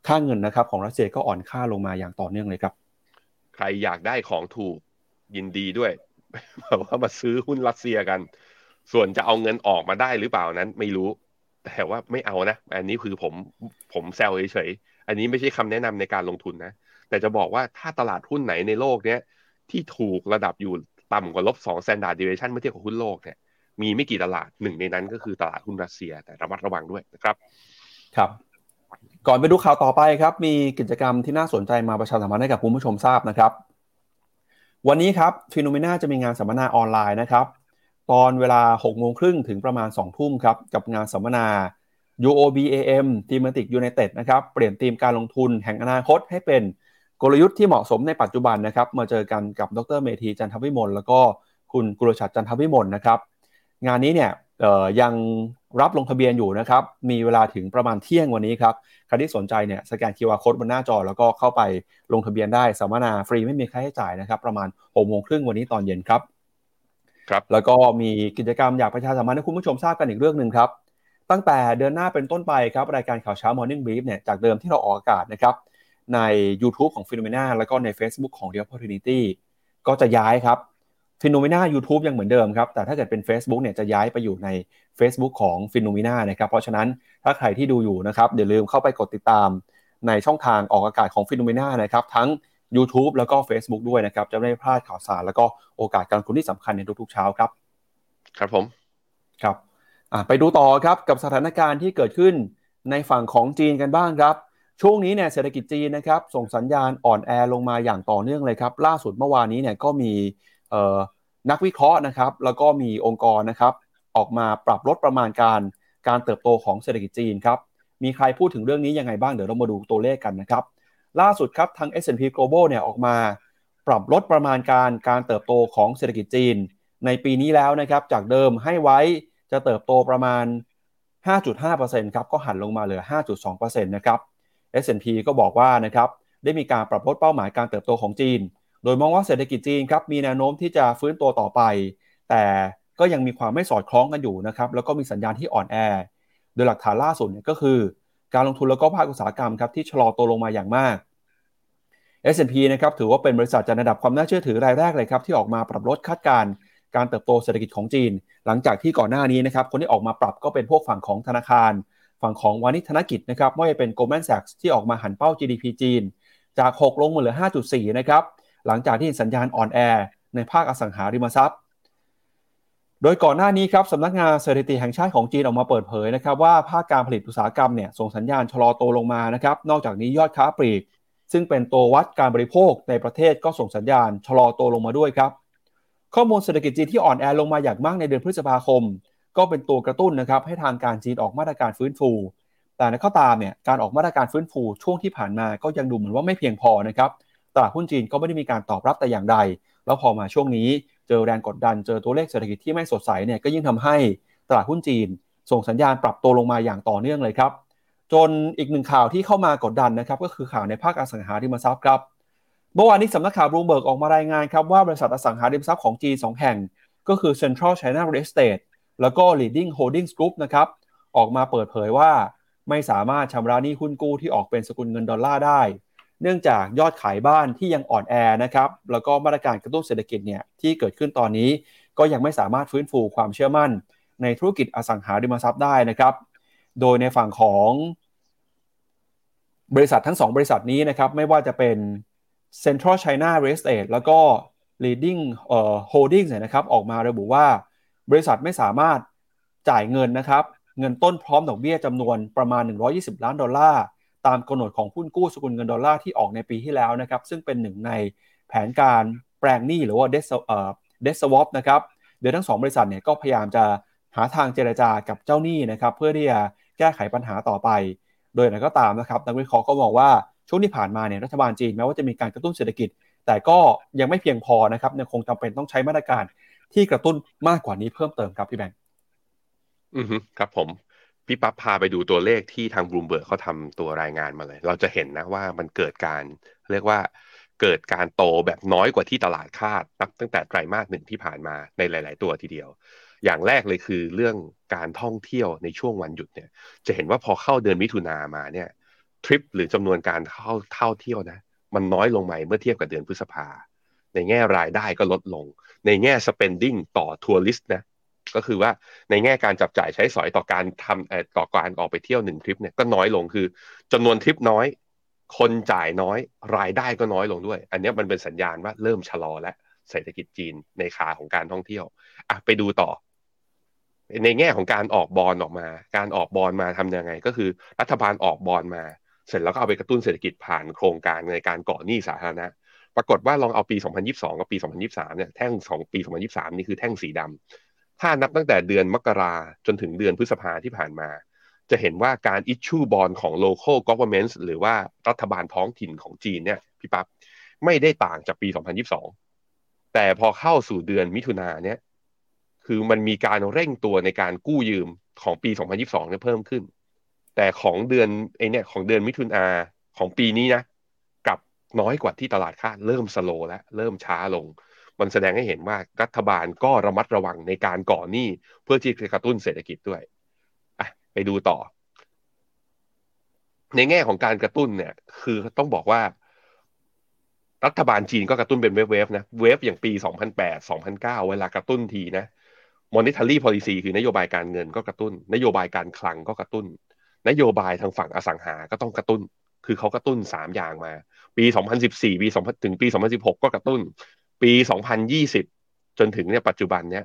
ค่าเงินนะครับของรัสเซียก็อ่อนค่าลงมาอย่างต่อเนื่องเลยครับ ใครอยากได้ของถูกยินดีด้วยแบบว่ามาซื้อหุ้นรัสเซียกัน ส่วนจะเอาเงินออกมาได้หรือเปล่านั้น ไม่รู้ แต่ว่าไม่เอานะ อันนี้คือผมผมแซวเฉยๆ อันนี้ไม่ใช่คำแนะนำในการลงทุนนะ แต่จะบอกว่าถ้าตลาดหุ้นไหนในโลกเนี้ยที่ถูกระดับอยู่ต่ำกว่าลบสอง standard deviation เมื่อเทียบกับหุ้นโลกเนี่ยมีไม่กี่ตลาดหนึ่งในนั้นก็คือตลาดหุ้นรัสเซียแต่ระมัดระวังด้วยนะครับ ครับ ก่อนไปดูข่าวต่อไปครับ มีกิจกรรมที่น่าสนใจมาประชาสัมพันธ์ให้กับคุณผู้ชมทราบนะครับ วันนี้ครับฟิโนเมนาจะมีงานสัมมนาออนไลน์นะครับ ตอนเวลา6โมงครึ่งถึงประมาณ2ทุ่มครับ กับงานสัมมนา UOBAM Thematic United นะครับ เปลี่ยนธีมการลงทุนแห่งอนาคตให้เป็นกลยุทธ์ที่เหมาะสมในปัจจุบันนะครับ มาเจอกันกับดรเมธีจันทวิมลแล้วก็คุณกุลชัดจันทวิมลนะครับ งานนี้เนี่ยยัง รับลงทะเบียนอยู่นะครับ มีเวลาถึงประมาณเที่ยงวันนี้ครับ ใครที่สนใจเนี่ยสแกน QR Code บนหน้าจอ แล้วก็เข้าไปลงทะเบียนได้สัมมนาฟรีไม่มีค่าใช้จ่ายนะครับ ประมาณ6โมงครึ่งวันนี้ตอนเย็นครับ ครับ แล้วก็มีกิจกรรมอยากประชาสัมพันธ์ให้คุณผู้ชมทราบกันอีกเรื่องหนึ่งครับ ตั้งแต่เดือนหน้าเป็นต้นไปครับ รายการข่าวเช้า Morning Brief เนี่ย จากเดิมที่เราออกอากาศนะครับ ใน YouTube ของ p h e n o m e n a แล้วก็ใน Facebook ของ The Opportunity ก็จะย้ายครับ FINNOMENA YouTube ยังเหมือนเดิมครับ แต่ถ้าเกิดเป็น Facebook เนี่ยจะย้ายไปอยู่ใน Facebook ของ FINNOMENA นะครับ เพราะฉะนั้นถ้าใครที่ดูอยู่นะครับอย่าลืมเข้าไปกดติดตามในช่องทางออกอากาศของ FINNOMENA นะครับ ทั้ง YouTube แล้วก็ Facebook ด้วยนะครับ จะไม่พลาดข่าวสาร แล้วก็โอกาสการลงทุนที่สำคัญในทุกๆเช้าครับ ครับผมครับไปดูต่อครับกับสถานการณ์ที่เกิดขึ้นในฝั่งของจีนกันบ้างครับ ช่วงนี้เนี่ยเศรษฐกิจจีนนะครับส่งสัญญาณอ่อนแอลงมาอย่างต่อเนื่องเลยครับ ล่าสุดเมื่อวานนี้เนี่ยก็มี นักวิเคราะห์นะครับ แล้วก็มีองค์กรนะครับ ออกมาปรับลดประมาณการการเติบโตของเศรษฐกิจจีนครับ มีใครพูดถึงเรื่องนี้ยังไงบ้างเดี๋ยวเรามาดูตัวเลขกันนะครับ ล่าสุดครับทาง S&P Global เนี่ยออกมาปรับลดประมาณการการเติบโตของเศรษฐกิจจีน ในปีนี้แล้วนะครับจากเดิมให้ไว้จะเติบโตประมาณ 5.5%ครับก็หันลงมาเหลือ 5.2%นะครับ S&P ก็บอกว่านะครับได้มีการปรับลดเป้าหมายการเติบโตของจีน โดยมองว่าเศรษฐกิจจีนครับมีแนวโน้มที่จะฟื้นตัวต่อไป แต่ก็ยังมีความไม่สอดคล้องกันอยู่นะครับแล้วก็มีสัญญาณที่อ่อนแอ โดยหลักฐานล่าสุดเนี่ยก็คือ การลงทุนแล้วก็ภาคอุตสาหกรรมครับที่ชะลอตัวลงมาอย่างมาก S&P นะครับถือว่าเป็นบริษัทจัดระดับความน่าเชื่อถือรายแรกเลยครับที่ออกมาปรับลดคาดการณ์การเติบโตเศรษฐกิจของจีน หลังจากที่ก่อนหน้านี้นะครับคนที่ออกมาปรับก็เป็นพวกฝั่งของธนาคาร ฝั่งของวานิชธนกิจนะครับไม่ว่าจะเป็น Goldman Sachs ที่ออกมาหันเป้า GDP จีน จาก 6 ลงมาเหลือ 5.4 นะครับ หลังจากที่สัญญาณอ่อนแอในภาคอสังหาริมทรัพย์ โดยก่อนหน้านี้ครับสำนักงานสถิติแห่งชาติของจีนออกมาเปิดเผยนะครับว่าภาคการผลิตอุตสาหกรรมเนี่ยส่งสัญญาณชะลอตัวลงมานะครับ นอกจากนี้ยอดค้าปลีก ซึ่งเป็นตัววัดการบริโภคในประเทศก็ส่งสัญญาณชะลอตัวลงมาด้วยครับ ข้อมูลเศรษฐกิจจีนที่อ่อนแอลงมาอย่างมากในเดือนพฤษภาคม ก็เป็นตัวกระตุ้นนะครับให้ทางการจีนออกมาตรการฟื้นฟูแต่ในข้อตามเนี่ยการออกมาตรการฟื้นฟูช่วงที่ผ่านมาก็ยังดูเหมือนว่าไม่เพียงพอนะครับ ตลาดหุ้นจีนก็ไม่ได้มีการตอบรับแต่อย่างใด แล้วพอมาช่วงนี้เจอแรงกดดันเจอตัวเลขเศรษฐกิจที่ไม่สดใสเนี่ยก็ยิ่งทำให้ตลาดหุ้นจีน ส่งสัญญาณปรับตัวลงมาอย่างต่อเนื่องเลยครับ จนอีกหนึ่งข่าวที่เข้ามากดดันนะครับก็คือข่าวในภาคอสังหาริมทรัพย์ครับเมื่อวานนี้สำนักข่าวบลูเบิร์กออกมารายงานครับว่าบริษัทอสังหาริมทรัพย์ของจีนสองแห่ง ก็คือ Central China Real Estate แล้วก็ Leading Holdings Group นะครับออกมาเปิดเผยว่าไม่สามารถชำระหนี้หุ้นกู้ที่ออกเป็นสกุลเงินดอลลาร์ได้ เนื่องจากยอดขายบ้านที่ยังอ่อนแอนะครับแล้วก็มาตรการกระตุ้นเศรษฐกิจเนี่ยที่เกิดขึ้นตอนนี้ ก็ยังไม่สามารถฟื้นฟูความเชื่อมั่น ในธุรกิจอสังหาริมทรัพย์ได้นะครับ โดยในฝั่งของบริษัททั้ง 2 บริษัทนี้นะครับไม่ว่าจะเป็น Central China Real Estate แล้วก็ Leading เอ่อ Holdings เนี่ยนะครับออกมาระบุว่า บริษัทไม่สามารถจ่ายเงินนะครับ เงินต้นพร้อมดอกเบี้ยจำนวนประมาณ 120 ล้านดอลลาร์ ตามกำหนดของหุ้นกู้สกุลเงินดอลลาร์ที่ออกในปีที่แล้วนะครับซึ่งเป็นหนึ่งในแผนการแปลงหนี้หรือว่า debt เอ่อ debt swap นะครับโดยทั้งสองบริษัทเนี่ยก็พยายามจะหาทางเจรจากับเจ้าหนี้นะครับเพื่อที่จะแก้ไขปัญหาต่อไป โดยไหนก็ตามนะครับนักวิเคราะห์ก็มองว่าช่วงที่ผ่านมาเนี่ยรัฐบาลจีนแม้ว่าจะมีการกระตุ้นเศรษฐกิจ แต่ก็ยังไม่เพียงพอนะครับยังคงจำเป็นต้องใช้มาตรการที่กระตุ้นมากกว่านี้เพิ่มเติมครับพี่แบงค์อือฮึครับผม พี่ปั๊บพาไปดูตัวเลขที่ทางบลูเบิร์กเขาทำตัวรายงานมาเลย เราจะเห็นนะว่ามันเกิดการเรียกว่าเกิดการโตแบบน้อยกว่าที่ตลาดคาดนับตั้งแต่ไตรมาสหนึ่งที่ผ่านมาในหลาย ๆ ตัวทีเดียว อย่างแรกเลยคือเรื่องการท่องเที่ยวในช่วงวันหยุดเนี่ย จะเห็นว่าพอเข้าเดือนมิถุนามาเนี่ยทริปหรือจำนวนการเข้าเท่าเที่ยวนะ มันน้อยลงไหมเมื่อเทียบกับเดือนพฤษภาในแง่รายได้ก็ลดลง ในแง่ spending ต่อทัวริสต์นะ ก็คือว่าในแง่การจับจ่ายใช้สอยต่อการทำต่อการออกไปเที่ยวหนึ่งทริปเนี่ยก็น้อยลงคือจำนวนทริปน้อย คนจ่ายน้อยรายได้ก็น้อยลงด้วย อันนี้มันเป็นสัญญาณว่าเริ่มชะลอและเศรษฐกิจจีนในขาของการท่องเที่ยวอะไปดูต่อ ในแง่ของการออกบอลออกมา การออกบอลมาทำยังไง ก็คือ รัฐบาลออกบอลมา เสร็จแล้วก็เอาไปกระตุ้นเศรษฐกิจผ่านโครงการในการก่อหนี้สาธารณะปรากฏว่าลองเอาปี 2022 กับปี 2023 เนี่ย แท่งของปี 2023 นี่คือแท่งสีดำ ถ้านับตั้งแต่เดือนมกราจนถึงเดือนพฤษภาที่ผ่านมา จะเห็นว่าการ issue bond ของ local government หรือว่ารัฐบาลท้องถิ่นของจีนเนี่ยพี่ปับ๊บไม่ได้ต่างจากปี 2022 แต่พอเข้าสู่เดือนมิถุนาเนี่ยคือมันมีการเร่งตัวในการกู้ยืมของปี 2022เนี่ยเพิ่มขึ้น แต่ของเดือนไอเนี่ยของเดือนมิถุนาของปีนี้นะ กลับน้อยกว่าที่ตลาดคาดเริ่มสโลแล้วเริ่มช้าลง มันแสดงให้เห็นว่ารัฐบาลก็ระมัดระวังในการก่อหนี้เพื่อที่จะกระตุ้นเศรษฐกิจด้วยอะไปดูต่อ ในแง่ของการกระตุ้นเนี่ย คือต้องบอกว่า รัฐบาลจีนก็กระตุ้นเป็นเวฟๆนะเวฟอย่างปี 2008 2009 เวลากระตุ้นทีนะ monetary policy คือนโยบายการเงินก็กระตุ้น นโยบายการคลังก็กระตุ้น นโยบายทางฝั่งอสังหาก็ต้องกระตุ้น คือเขากระตุ้นสามอย่างมา ปี 2014 ปี 2 0 0ถึงปี 2016 ก็กระตุ้น ปี 2020 จนถึงเนี่ยปัจจุบันเนี่ย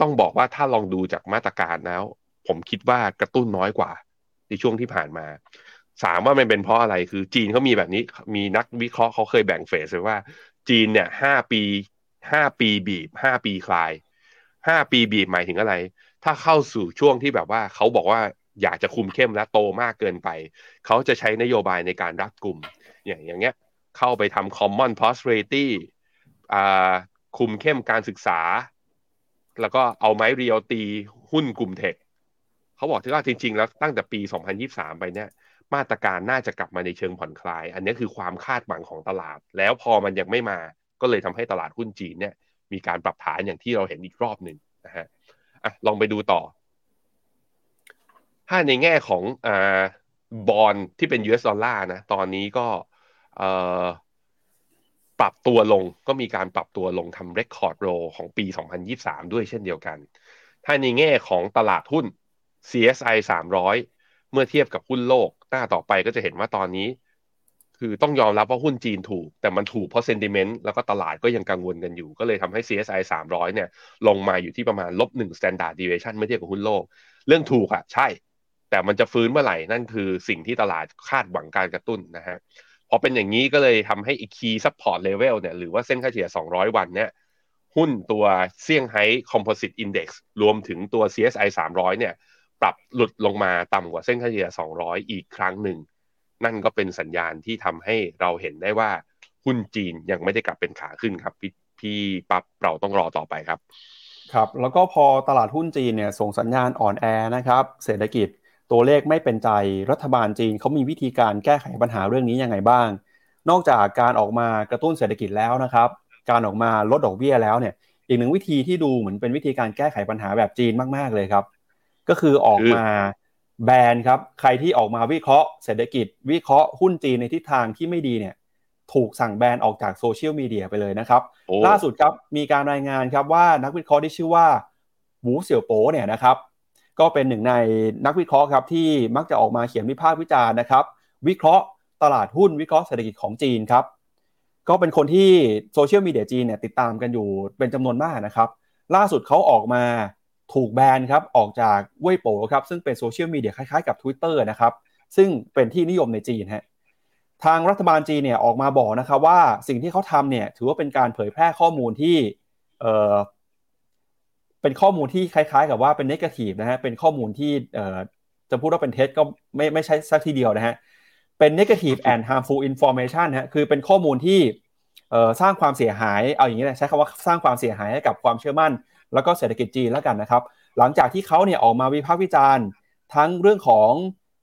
ต้องบอกว่าถ้าลองดูจากมาตรการแล้ว ผมคิดว่ากระตุ้นน้อยกว่า ในช่วงที่ผ่านมาสามว่ามันเป็นเพราะอะไรคือจีนเขามีแบบนี้มีนักวิเคราะห์เขาเคยแบ่งเฟสไว้ว่า จีนเนี่ยห้าปีห้าปีบีบห้าปีคลายห้าปีบีบหมายถึงอะไร ถ้าเข้าสู่ช่วงที่แบบว่าเขาบอกว่าอยากจะคุมเข้มและโตมากเกินไป เขาจะใช้นโยบายในการรัดกลุ่มอย่างอย่างเงี้ย เข้าไปทำ common prosperity คุมเข้มการศึกษา แล้วก็เอาไม้เรียวตีหุ้นกลุ่มเทคเขาบอกที่ว่าจริง ๆ แล้วตั้งแต่ปี 2023 ไปเนี่ยมาตรการน่าจะกลับมาในเชิงผ่อนคลาย อันนี้คือความคาดหวังของตลาด แล้วพอมันยังไม่มาก็เลยทำให้ตลาดหุ้นจีนเนี่ย มีการปรับฐานอย่างที่เราเห็นอีกรอบหนึ่งนะฮะอะลองไปดูต่อ ถ้าในแง่ของอ่าบอลที่เป็น US ดอลลาร์นะ ตอนนี้ก็เอ่อ ปรับตัวลงก็มีการปรับตัวลงทำ record low ของปี 2023 ด้วยเช่นเดียวกัน ถ้าในแง่ของตลาดหุ้น CSI 300 เมื่อเทียบกับหุ้นโลก หน้าต่อไปก็จะเห็นว่าตอนนี้ คือต้องยอมรับว่าหุ้นจีนถูก แต่มันถูกเพราะ sentiment แล้วก็ตลาดก็ยังกังวลกันอยู่ ก็เลยทำให้ CSI 300 เนี่ย ลงมาอยู่ที่ประมาณลบหนึ่ง standard deviation เมื่อเทียบกับหุ้นโลก เรื่องถูกอะใช่ แต่มันจะฟื้นเมื่อไหร่นั่นคือสิ่งที่ตลาดคาดหวังการกระตุ้นนะฮะ พอเป็นอย่างนี้ก็เลยทำให้อีก key support level เนี่ยหรือว่าเส้นค่าเฉลี่ย 200 วันเนี่ยหุ้นตัวเซี่ยงไฮ้ Composite Index รวมถึงตัว CSI 300 เนี่ย ปรับหลุดลงมาต่ำกว่าเส้นค่าเฉลี่ย 200 อีกครั้งหนึ่ง นั่นก็เป็นสัญญาณที่ทำให้เราเห็นได้ว่าหุ้นจีนยังไม่ได้กลับเป็นขาขึ้นครับ พี่พี่ปั๊บเราต้องรอต่อไปครับ ครับ แล้วก็พอตลาดหุ้นจีนเนี่ยส่งสัญญาณอ่อนแอนะครับ เศรษฐกิจ ตัวเลขไม่เป็นใจรัฐบาลจีนเขามีวิธีการแก้ไขปัญหาเรื่องนี้ยังไงบ้าง นอกจากการออกมากระตุ้นเศรษฐกิจแล้วนะครับ การออกมาลดดอกเบี้ยแล้วเนี่ยอีกหนึ่งวิธีที่ดูเหมือนเป็นวิธีการแก้ไขปัญหาแบบจีนมากๆเลยครับ ก็คือออกมาแบนครับใครที่ออกมาวิเคราะห์เศรษฐกิจ วิเคราะห์หุ้นจีนในทิศทางที่ไม่ดีเนี่ยถูกสั่งแบนออกจากโซเชียลมีเดียไปเลยนะครับ ล่าสุดครับมีการรายงานครับว่านักวิเคราะห์ที่ชื่อว่าหวูเสี่ยวโป๋เนี่ยนะครับ ก็เป็นหนึ่งในนักวิเคราะห์ครับที่มักจะออกมาเขียนวิพากษ์วิจารณ์นะครับ วิเคราะห์ตลาดหุ้นวิเคราะห์เศรษฐกิจของจีนครับ ก็เป็นคนที่โซเชียลมีเดียจีนเนี่ยติดตามกันอยู่เป็นจำนวนมากนะครับ ล่าสุดเขาออกมาถูกแบนครับออกจากเว่ยโป๋ครับซึ่งเป็นโซเชียลมีเดียคล้ายๆกับ Twitter นะครับซึ่งเป็นที่นิยมในจีนฮะทางรัฐบาลจีนเนี่ยออกมาบอกนะครับว่าสิ่งที่เขาทำเนี่ยถือว่าเป็นการเผยแพร่ข้อมูลที่ เป็นข้อมูลที่คล้ายๆ กับว่าเป็นเนกาทีฟนะฮะเป็นข้อมูลที่เออจะพูดว่าเป็นเท็จก็ไม่ไม่ใช่สักทีเดียวนะฮะเป็น negative and harmful information ฮะคือเป็นข้อมูลที่เอ่อสร้างความเสียหายเอาอย่างนี้นะใช้คำว่าสร้างความเสียหายให้กับความเชื่อมั่น แล้วก็เศรษฐกิจจีนแล้วกันนะครับ หลังจากที่เขาเนี่ยออกมาวิพากษ์วิจารณ์ ทั้งเรื่องของ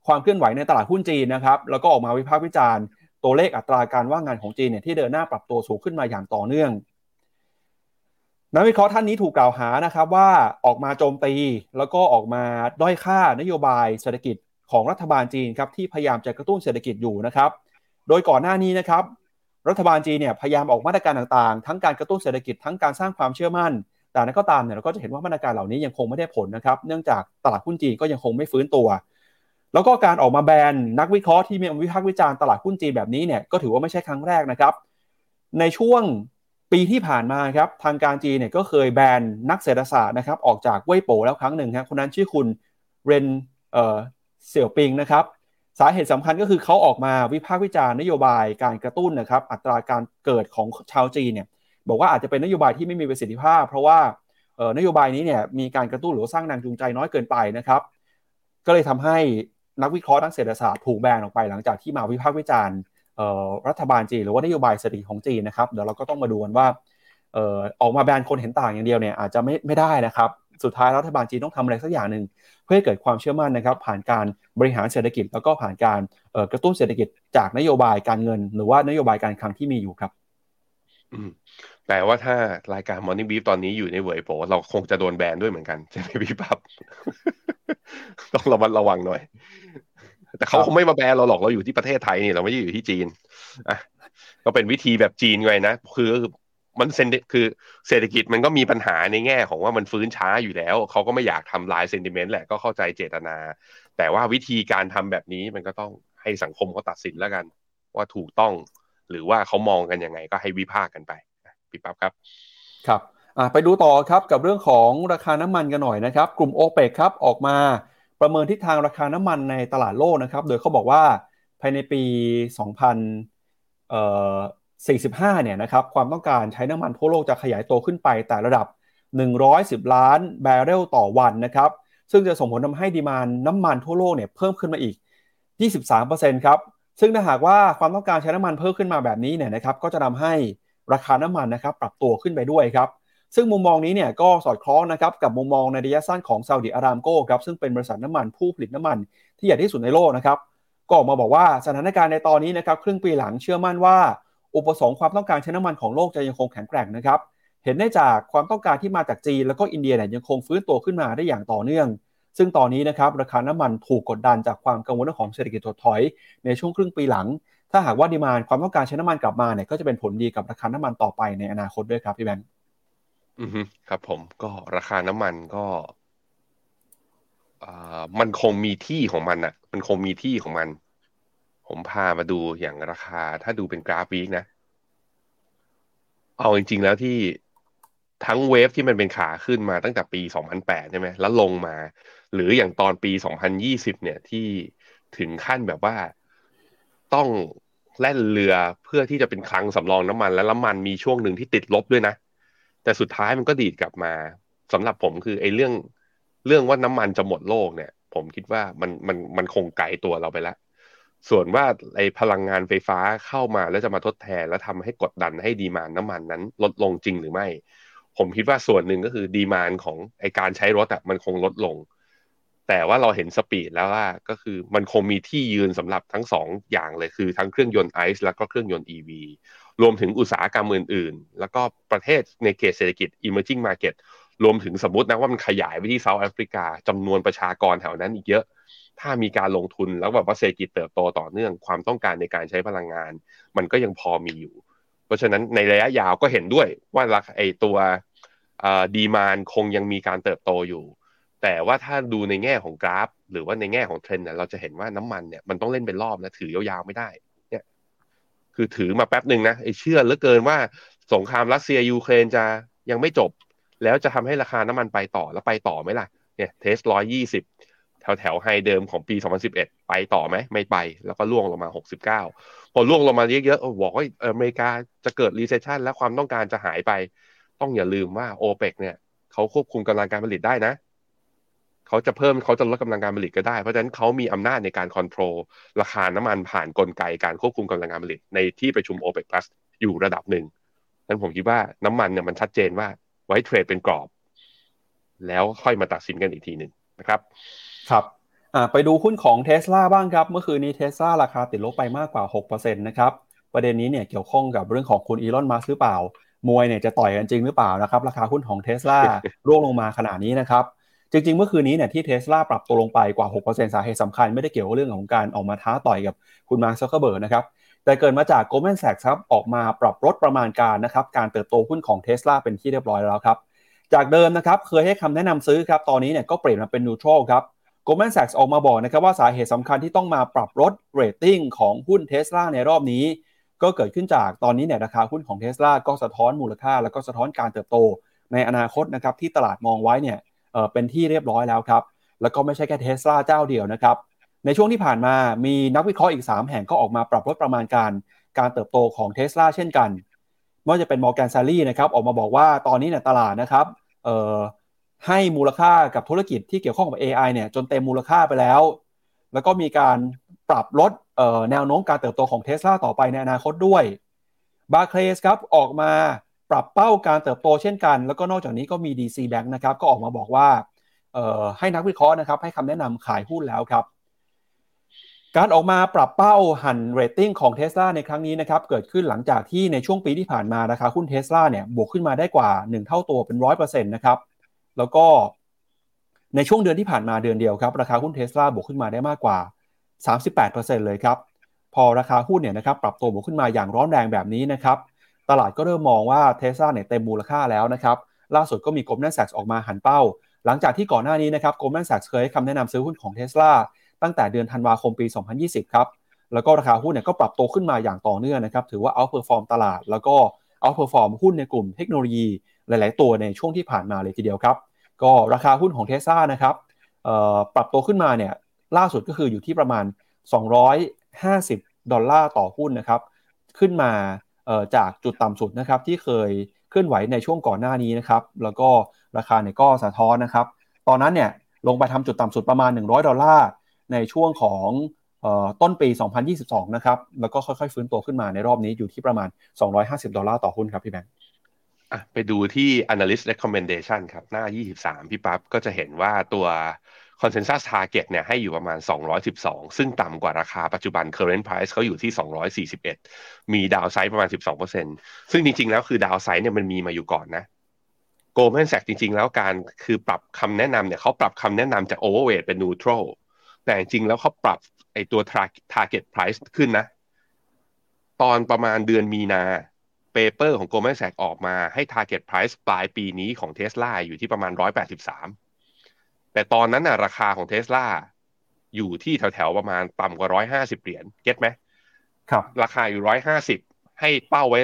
ความเคลื่อนไหวในตลาดหุ้นจีนนะครับแล้วก็ออกมาวิพากษ์วิจารณ์ ตัวเลขอัตราการว่างงานของจีนเนี่ยที่เดินหน้าปรับตัวสูงขึ้นมาอย่างต่อเนื่อง นักวิเคราะห์ท่านนี้ถูกกล่าวหานะครับว่าออกมาโจมตี แล้วก็ออกมาด้อยค่านโยบายเศรษฐกิจของรัฐบาลจีนครับที่พยายามจะกระตุ้นเศรษฐกิจอยู่นะครับ โดยก่อนหน้านี้นะครับ รัฐบาลจีนเนี่ยพยายามออกมาตรการต่างๆ ทั้งการกระตุ้นเศรษฐกิจทั้งการสร้างความเชื่อมั่น แต่นั้นก็ตามเนี่ยเราก็จะเห็นว่ามาตรการเหล่านี้ยังคงไม่ได้ผลนะครับ เนื่องจากตลาดหุ้นจีนก็ยังคงไม่ฟื้นตัว แล้วก็การออกมาแบนนักวิเคราะห์ที่มีวิพากษ์วิจารณ์ตลาดหุ้นจีนแบบนี้เนี่ยก็ถือว่าไม่ใช่ครั้งแรกนะครับ ในช่วง ปีที่ผ่านมาครับทางการจีนเนี่ยก็เคยแบนนักเศรษฐศาสตร์นะครับออกจากเว่ยโปแล้วครั้งหนึ่งครับคนนั้นชื่อคุณเรนเออเสี่ยวปิงนะครับสาเหตุสำคัญก็คือเขาออกมาวิพากษ์วิจารณ์นโยบายการกระตุ้นนะครับอัตราการเกิดของชาวจีนเนี่ยบอกว่าอาจจะเป็นนโยบายที่ไม่มีประสิทธิภาพ เพราะว่านโยบายนี้เนี่ยมีการกระตุ้นหรือสร้างแรงจูงใจน้อยเกินไปนะครับ ก็เลยทำให้นักวิเคราะห์ทางเศรษฐศาสตร์ถูกแบนออกไปหลังจากที่มาวิพากษ์วิจารณ์ รัฐบาลจีนหรือว่านโยบายเศรษฐกิจของจีนนะครับเดี๋ยวเราก็ต้องมาดูกันว่าออกมาแบนคนเห็นต่างอย่างเดียวเนี่ยอาจจะไม่ไม่ได้นะครับสุดท้ายรัฐบาลจีนต้องทำอะไรสักอย่างหนึ่งเพื่อให้เกิดความเชื่อมั่นนะครับผ่านการบริหารเศรษฐกิจแล้วก็ผ่านการกระตุ้นเศรษฐกิจจากนโยบายการเงิน หรือว่านโยบายการคลังที่มีอยู่ครับแปลว่าถ้ารายการ Morning Beef ตอนนี้อยู่ในเวยโปเราคงจะโดนแบนด้วยเหมือนกัน ใช่ไหมพี่ปั๊บต้องระมัดระวังหน่อย แต่เขาคงไม่มาแบนเราหรอกเราอยู่ที่ประเทศไทยนี่เราไม่ได้อยู่ที่จีนอะก็เป็นวิธีแบบจีนไงนะคือมันเซนคือเศรษฐกิจมันก็มีปัญหาในแง่ของว่ามันฟื้นช้าอยู่แล้ว เขาก็ไม่อยากทำลายเซนติเมนต์แหละก็เข้าใจเจตนา แต่ว่าวิธีการทำแบบนี้มันก็ต้องให้สังคมเขาตัดสินแล้วกัน ว่าถูกต้อง หรือว่าเขามองกันยังไงก็ให้วิพากษ์กันไปพี่ปั๊บครับ ครับไปดูต่อครับกับเรื่องของราคาน้ำมันกันหน่อยนะครับ กลุ่มโอเปกครับออกมา ประเมินทิศทางราคาน้ำมันในตลาดโลกนะครับ โดยเขาบอกว่าภายในปี 2045 เนี่ยนะครับความต้องการใช้น้ำมันทั่วโลกจะขยายตัวขึ้นไปแต่ระดับ 110 ล้านแบเรลต่อวันนะครับ ซึ่งจะส่งผลทำให้ดีมานน้ำมันทั่วโลกเนี่ยเพิ่มขึ้นมาอีก 23%ครับซึ่งถ้าหากว่าความต้องการใช้น้ำมันเพิ่มขึ้นมาแบบนี้เนี่ยนะครับก็จะทาให้ราคาน้ำมันนะครับปรับตัวขึ้นไปด้วยครับ ซึ่งมุมมองนี้เนี่ยก็สอดคล้องนะครับกับมุมมองในระยะสั้นของซาอุดิอารามโก้ครับซึ่งเป็นบริษัทน้ำมันผู้ผลิตน้ำมันที่ใหญ่ที่สุดในโลกนะครับก็ออกมาบอกว่าสถานการณ์ในตอนนี้นะครับครึ่งปีหลังเชื่อมั่นว่า อุปสงค์ความต้องการใช้น้ำมันของโลกจะยังคงแข็งแกร่งนะครับเห็นได้จากความต้องการที่มาจากจีนแล้วก็อินเดียเนี่ยยังคงฟื้นตัวขึ้นมาได้อย่างต่อเนื่อง ซึ่งตอนนี้นะครับราคาน้ำมันถูกกดดันจากความกังวลเรื่องของเศรษฐกิจถดถอย ในช่วงครึ่งปีหลัง ถ้าหากว่าดีมานความต้องการใช้น้ำมันกลับมาเนี่ยก็จะเป็นผลดีกับราคาน้ำมันต่อไปในอนาคตด้วยครับพี่แบงค์ อือครับผมก็ราคาน้ำมันก็อ่ามันคงมีที่ของมันอะมันคงมีที่ของมัน ผมพามาดูอย่างราคา ถ้าดูเป็นกราฟวีกนะ เอาจริง ๆ แล้วที่ทั้งเวฟที่มันเป็นขาขึ้นมาตั้งแต่ปี 2008 ใช่ไหม แล้วลงมา หรืออย่างตอนปี 2020 เนี่ยที่ถึงขั้นแบบว่าต้องแล่นเรือเพื่อที่จะเป็นคลังสำรองน้ำมัน และน้ำมันมีช่วงหนึ่งที่ติดลบด้วยนะ แต่สุดท้ายมันก็ดีดกลับมาสำหรับผมคือไอ้เรื่องเรื่องว่าน้ำมันจะหมดโลกเนี่ย ผมคิดว่ามันมันมันคงไกลตัวเราไปแล้วส่วนว่าไอ้พลังงานไฟฟ้าเข้ามาแล้วจะมาทดแทน แล้วทำให้กดดันให้ดีมานน้ำมันนั้น ลดลงจริงหรือไม่ ผมคิดว่าส่วนหนึ่งก็คือดีมานของไอการใช้รถอะมันคงลดลง แต่ว่าเราเห็นสปีดแล้วว่าก็คือมันคงมีที่ยืนสำหรับทั้งสองอย่างเลยคือทั้งเครื่องยนต์ไอซ์แล้วก็เครื่องยนต์ EV รวมถึงอุตสาหกรรมอื่นๆ แล้วก็ประเทศในเขตเศรษฐกิจ emerging market รวมถึงสมมตินะว่ามันขยายไปที่เซาท์แอฟริกาจำนวนประชากรแถวนั้นอีกเยอะ ถ้ามีการลงทุนแล้วแบบว่าเศรษฐกิจเติบโตต่อเนื่องความต้องการในการใช้พลังงาน มันก็ยังพอมีอยู่ เพราะฉะนั้นในระยะยาวก็เห็นด้วยว่าราคาไอตัวดีมานคงยังมีการเติบโตอยู่ แต่ว่าถ้าดูในแง่ของกราฟ หรือว่าในแง่ของเทรนด์เนี่ยเราจะเห็นว่าน้ำมันเนี่ยมันต้องเล่นเป็นรอบนะถือยาวๆไม่ได้ คือถือมาแป๊บหนึ่งนะไอเชื่อเหลือเกินว่าสงครามรัสเซียยูเครนจะยังไม่จบ แล้วจะทำให้ราคาน้ำมันไปต่อแล้วไปต่อไหมล่ะเนี่ย test ร้อยยี่สิบแถวแถว high เดิมของปี 2011 ไปต่อไหมไม่ไป แล้วก็ร่วงลงมา 69 พอร่วงลงมาเยอะๆบอกว่าอเมริกาจะเกิด recession และความต้องการจะหายไป ต้องอย่าลืมว่าโอเปกเนี่ยเขาควบคุมกำลังการผลิตได้นะ เขาจะเพิ่มเขาจะลดกำลังการผลิตก็ได้ เพราะฉะนั้นเขามีอำนาจในการ controlราคาน้ำมันผ่านนกลไกการควบคุมกำลังการผลิตในที่ประชุมโอเปก plus อยู่ระดับหนึ่งนั้นผมคิดว่าน้ำมันเนี่ยมันชัดเจนว่าไว้เทรดเป็นกรอบ แล้วค่อยมาตัดสินกันอีกทีหนึ่งนะครับ ครับไปดูหุ้นของเท s l a บ้างครับ เมื่อคืนนี้เท s l a ราคาติดลบไปมากกว่า 6%นะครับ ประเด็นนี้เนี่ยเกี่ยวข้องกับเรื่องของคุณอีลอนมัสหรือเปล่า มวยเนี่ยจะต่อยกันจริงหรือเปล่านะครับ ราคาหุ้นของเท s l a ร่วงลงมาขนาดนี้นะครับ จริงๆ เมื่อคืนนี้เนี่ยที่เท s l a ปรับตัวลงไปกว่า 6%สาเหตุสำคัญไม่ได้เกี่ยวกับเรื่องของการออกมาท้าต่อยกับคุณมาร์คซักเคอร์เบิร์กนะครับแต่เกิดมาจาก Goldman Sachs ครับออกมาปรับลดประมาณการนะครับการเติบโตหุ้นของเท s l a เป็นที่เรียบร้อยแล้วครับจากเดิมนะครับเคยให้คำแนะนำซื้อครับตอนนี้เนี่ยก็เปลี่ยนมาเป็น neutral ครับ Goldman Sachs ออกมาบอกนะครับว่าสาเหตุสำคัญที่ต้องมาปรับลดเรตติ้งของหุ้นเท s l a ในรอบนี้ ก็เกิดขึ้นจากตอนนี้เนี่ยราคาหุ้นของเท s l a ก็สะท้อนมูลค่า แล้วก็สะท้อนการเติบโตในอนาคตนะครับที่ตลาดมองไว้เนี่ย เป็นที่เรียบร้อยแล้วครับ แล้วก็ไม่ใช่แค่เท s l a เจ้าเดียวนะครับ ในช่วงที่ผ่านมามีนักวิเคราะห์อีก 3 แห่งก็ออกมาปรับลดประมาณการ การเติบโตของเท s l a เช่นกันไม่ว่าจะเป็น Morgan Stanley นะครับออกมาบอกว่าตอนนี้เนี่ยตลาดนะครับให้มูลค่ากับธุรกิจที่เกี่ยวข้องกับ AI เนี่ยจนเต็มมูลค่าไปแล้ว แล้วก็มีการปรับลดแนวโน้มการเติบโตของเท s l a ต่อไปในอนาคตด้วยBarclays ครับออกมา ปรับเป้าการเติบโตเช่นกัน แล้วก็นอกจากนี้ก็มี DZ Bank นะครับก็ออกมาบอกว่าให้นักวิเคราะห์นะครับให้คำแนะนำขายหุ้นแล้วครับ การออกมาปรับเป้าหันเรตติ้งของเท s l a ในครั้งนี้นะครับเกิดขึ้นหลังจากที่ในช่วงปีที่ผ่านมาราคาหุ้นเท s l a เนี่ยบวกขึ้นมาได้กว่า 1 เท่าตัวเป็น100%นะครับแล้วก็ในช่วงเดือนที่ผ่านมาเดือนเดียวครับราคาหุ้นเทสลาบวกขึ้นมาได้มากกว่า 38%เลยครับพอราคาหุ้นเนี่ยนะครับปรับตัวบวกขึ้นมาอย่างร้อนแรงแบบนี้นะครับ ตลาดก็เริ่มมองว่าเทสลาเนี่ยเต็มมูลค่าแล้วนะครับล่าสุดก็มี Goldman Sachs ออกมาหันเป้า หลังจากที่ก่อนหน้านี้นะครับ Goldman Sachs เคยให้คำแนะนำซื้อหุ้นของเทสลาตั้งแต่เดือนธันวาคมปี 2020 ครับ แล้วก็ราคาหุ้นเนี่ยก็ปรับตัวขึ้นมาอย่างต่อเนื่องนะครับ ถือว่า outperform ตลาด แล้วก็ outperform หุ้นในกลุ่มเทคโนโลยี หลาย ๆ ตัวในช่วงที่ผ่านมาเลยทีเดียวครับ ก็ราคาหุ้นของเทสซานะครับปรับตัวขึ้นมาเนี่ยล่าสุดก็คืออยู่ที่ประมาณ 250 ดอลลาร์ต่อหุ้นนะครับ ขึ้นมา จากจุดต่ำสุดนะครับที่เคยเคลื่อนไหวในช่วงก่อนหน้านี้นะครับแล้วก็ราคาเนี่ยก็สะท้อนนะครับตอนนั้นเนี่ยลงไปทำจุดต่ำสุดประมาณ 100 ดอลลาร์ในช่วงของต้นปี 2022 นะครับ แล้วก็ค่อยๆ ฟื้นตัวขึ้นมาในรอบนี้อยู่ที่ประมาณ 250 ดอลลาร์ต่อหุ้นครับพี่แบงค์ไปดูที่ analyst recommendation ครับ หน้า 23 พี่ปั๊บก็จะเห็นว่าตัว consensus target เนี่ยให้อยู่ประมาณ 212 ซึ่งต่ำกว่าราคาปัจจุบัน current price เขาอยู่ที่ 241 มีดาวไซด์ประมาณ 12%ซึ่งจริงๆ แล้วคือดาวไซด์เนี่ยมันมีมาอยู่ก่อนนะ Goldman Sachs จริง ๆ แล้วการคือปรับคำแนะนำเนี่ยเขาปรับคำแนะนำจาก overweight เป็น neutral แต่จริงๆ แล้วเขาปรับไอตัว target price ขึ้นนะ ตอนประมาณเดือนมีนาเปเปอร์ของ Goldman Sachs ออกมาให้ target price ปลายปีนี้ของ Tesla อยู่ที่ประมาณ 183 แต่ตอนนั้นน่ะราคาของ Tesla อยู่ที่แถวๆประมาณต่ำกว่า150เหรียญเก็ตไหมครับ ราคาอยู่150ให้เป้าไว้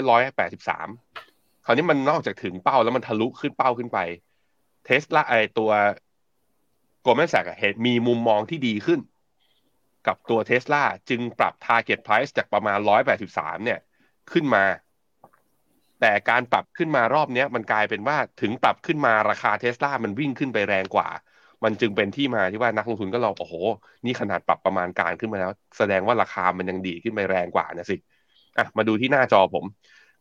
183คราวนี้มันนอกจากถึงเป้าแล้วมันทะลุขึ้นเป้าขึ้นไป Tesla ไอตัว Goldman Sachs เห็นมีมุมมองที่ดีขึ้น กับตัว Tesla จึงปรับ target price จากประมาณ 183 เนี่ย ขึ้นมา แต่การปรับขึ้นมารอบนี้มันกลายเป็นว่าถึงปรับขึ้นมาราคาเทสลามันวิ่งขึ้นไปแรงกว่า มันจึงเป็นที่มาที่ว่านักลงทุนก็ลองโอ้โห นี่ขนาดปรับประมาณการขึ้นมาแล้ว แสดงว่าราคามันยังดีขึ้นไปแรงกว่านะสิอะมาดูที่หน้าจอผม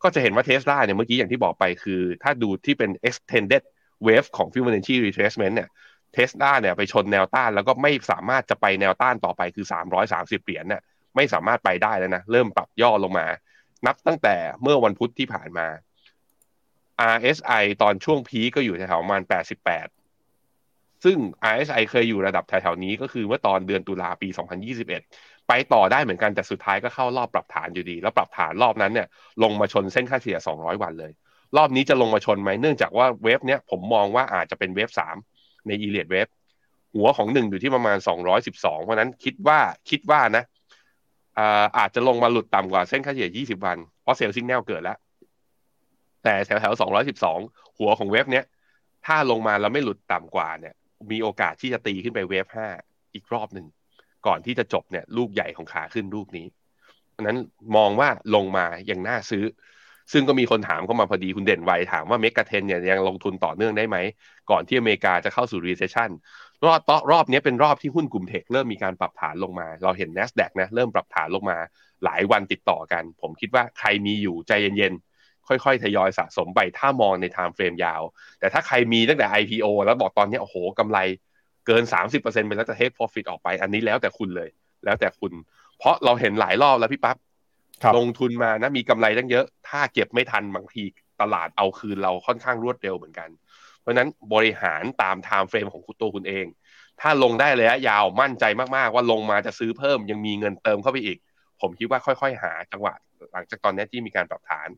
ก็จะเห็นว่าเทสลาเนี่ยเมื่อกี้อย่างที่บอกไปคือ ถ้าดูที่เป็น extended wave ของ Fibonacci retracement เนี่ยเทสลาเนี่ยไปชนแนวต้านแล้วก็ไม่สามารถจะไปแนวต้านต่อไปคือ 330 เหรียญเนี่ยไม่สามารถไปได้แล้วนะเริ่มปรับย่อลงมา นับตั้งแต่เมื่อวันพุธที่ผ่านมา RSI ตอนช่วงพีก็อยู่แถวประมาณ 88 ซึ่ง RSI เคยอยู่ระดับแถวๆนี้ก็คือเมื่อตอนเดือนตุลาปี 2021 ไปต่อได้เหมือนกันแต่สุดท้ายก็เข้ารอบปรับฐานอยู่ดี แล้วปรับฐานรอบนั้นเนี่ยลงมาชนเส้นค่าเฉลี่ย 200 วันเลย รอบนี้จะลงมาชนไหมเนื่องจากว่า wave เนี้ยผมมองว่าอาจจะเป็น wave 3ใน Elliott Wave หัวของหนึ่งอยู่ที่ประมาณ 212 เพราะนั้นคิดว่าคิดว่านะอาจจะลงมาหลุดต่ำกว่าเส้นค่าเฉลี่ย 20 วัน เพราะ sell signal เกิดแล้ว แต่แถวแถว212 หัวของ wave เนี้ย ถ้าลงมาแล้วไม่หลุดต่ำกว่าเนี่ย มีโอกาสที่จะตีขึ้นไป wave 5อีกรอบหนึ่ง ก่อนที่จะจบเนี่ย ลูกใหญ่ของขาขึ้นลูกนี้เพราะนั้นมองว่าลงมายังน่าซื้อ ซึ่งก็มีคนถามเข้ามาพอดีคุณเด่นไวถามว่า MEGA10เนี่ยยังลงทุนต่อเนื่องได้ไหม ก่อนที่อเมริกาจะเข้าสู่ recession รอบต่อรอบนี้เป็นรอบที่หุ้นกลุ่ม tech เริ่มมีการปรับฐานลงมา เราเห็น NASDAQ นะเริ่มปรับฐานลงมาหลายวันติดต่อกัน ผมคิดว่าใครมีอยู่ใจเย็นๆ ค่อยๆ ทยอยสะสมไปถ้ามองใน time frame ยาว แต่ถ้าใครมีตั้งแต่ IPO แล้วบอกตอนนี้โอ้โหกำไรเกิน 30%ไปแล้วจะ take profit ออกไป อันนี้แล้วแต่คุณเลย แล้วแต่คุณ เพราะเราเห็นหลายรอบแล้วพี่ปับ๊บลงทุนมานะมีกำไรตั้งเยอะ ถ้าเก็บไม่ทันบางทีตลาดเอาคืนเราค่อนข้างรวดเร็วเหมือนกัน เพราะนั้นบริหารตามไทม์เฟรมของคุณตัวคุณเอง ถ้าลงได้ระยะยาวมั่นใจมากๆ ว่าลงมาจะซื้อเพิ่มยังมีเงินเติมเข้าไปอีก ผมคิดว่าค่อย ๆ หาจังหวะหลังจากตอนนี้ที่มีการปรับฐาน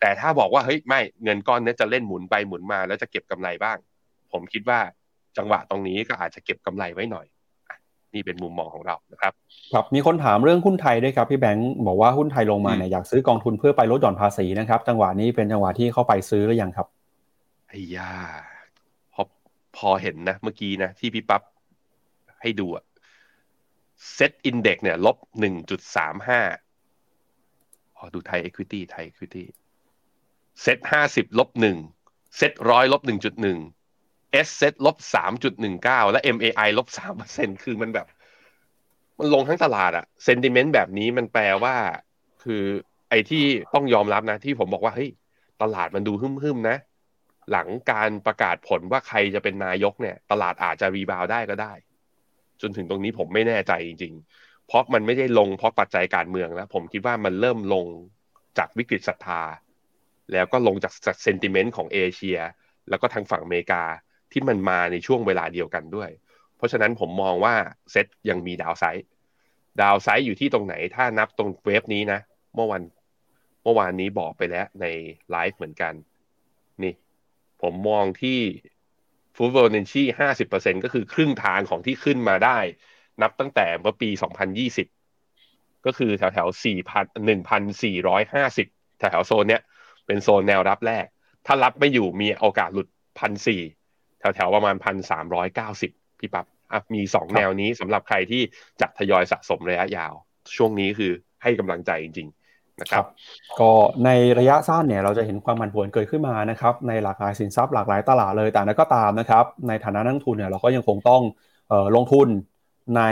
แต่ถ้าบอกว่าเฮ้ยไม่เงินก้อนนี้จะเล่นหมุนไปหมุนมา แล้วจะเก็บกำไรบ้าง ผมคิดว่าจังหวะตรงนี้ก็อาจจะเก็บกำไรไว้หน่อยนี่เป็นมุมมองของเรานะครับ ครับ มีคนถามเรื่องหุ้นไทยด้วยครับพี่แบงค์บอกว่าหุ้นไทยลงมาเนี่ยอยากซื้อกองทุนเพื่อไปลดหย่อนภาษีนะครับ จังหวะนี้เป็นจังหวะที่เข้าไปซื้อหรือยังครับไอ้ยาพอพอเห็นนะ เมื่อกี้นะ ที่พี่ปั๊บให้ดูอะ SET Index เนี่ยลบหนึ่งจุดสามห้าพอดูไทย equity ไทย equity เซตห้าสิบลบหนึ่งเซตร้อยลบหนึ่งจุดหนึ่ง sSET ลบสามจุดหนึ่งเก้าและ MAI ลบสามเปอร์เซ็นคือมันแบบ มันลงทั้งตลาดอะ sentiment แบบนี้มันแปลว่า คือไอ้ที่ต้องยอมรับนะ ที่ผมบอกว่าเฮ้ยตลาดมันดูหึ่มๆนะ หลังการประกาศผลว่าใครจะเป็นนายกเนี่ย ตลาดอาจจะ rebound ได้ก็ได้ จนถึงตรงนี้ผมไม่แน่ใจจริง ๆ เพราะมันไม่ได้ลงเพราะปัจจัยการเมืองแล้ว ผมคิดว่ามันเริ่มลงจากวิกฤตศรัทธา แล้วก็ลงจาก sentiment ของเอเชีย แล้วก็ทางฝั่งอเมริกาที่มันมาในช่วงเวลาเดียวกันด้วย เพราะฉะนั้นผมมองว่าเซตยังมี downside downside อยู่ที่ตรงไหนถ้านับตรง wave นี้นะ เมื่อวันเมื่อวานนี้บอกไปแล้วในไลฟ์เหมือนกัน นี่ ผมมองที่ฟูเวอร์เนชี่ห้าสิบเปอร์เซ็นต์ก็คือครึ่งทางของที่ขึ้นมาได้ นับตั้งแต่เมื่อปีสองพันยี่สิบก็คือแถวแถวสี่พันหนึ่งพันสี่ร้อยห้าสิบแถวโซนเนี้ย เป็นโซนแนวรับแรก ถ้ารับไม่อยู่มีโอกาสหลุดพันสี่แถวแถวประมาณพันสามร้อยเก้าสิบพี่ปับ๊บมีสองแนวนี้สำหรับใครที่จะทยอยสะสมระยะยาว ช่วงนี้คือให้กำลังใจจริงๆนะครับ ก็ในระยะสั้นเนี่ยเราจะเห็นความผันผวนเกิดขึ้นมานะครับในหลากหลายสินทรัพย์หลากหลายตลาดเลยแต่นั้นก็ตามนะครับ ในฐานะนักทุนเนี่ยเราก็ยังคงต้องลงทุนใน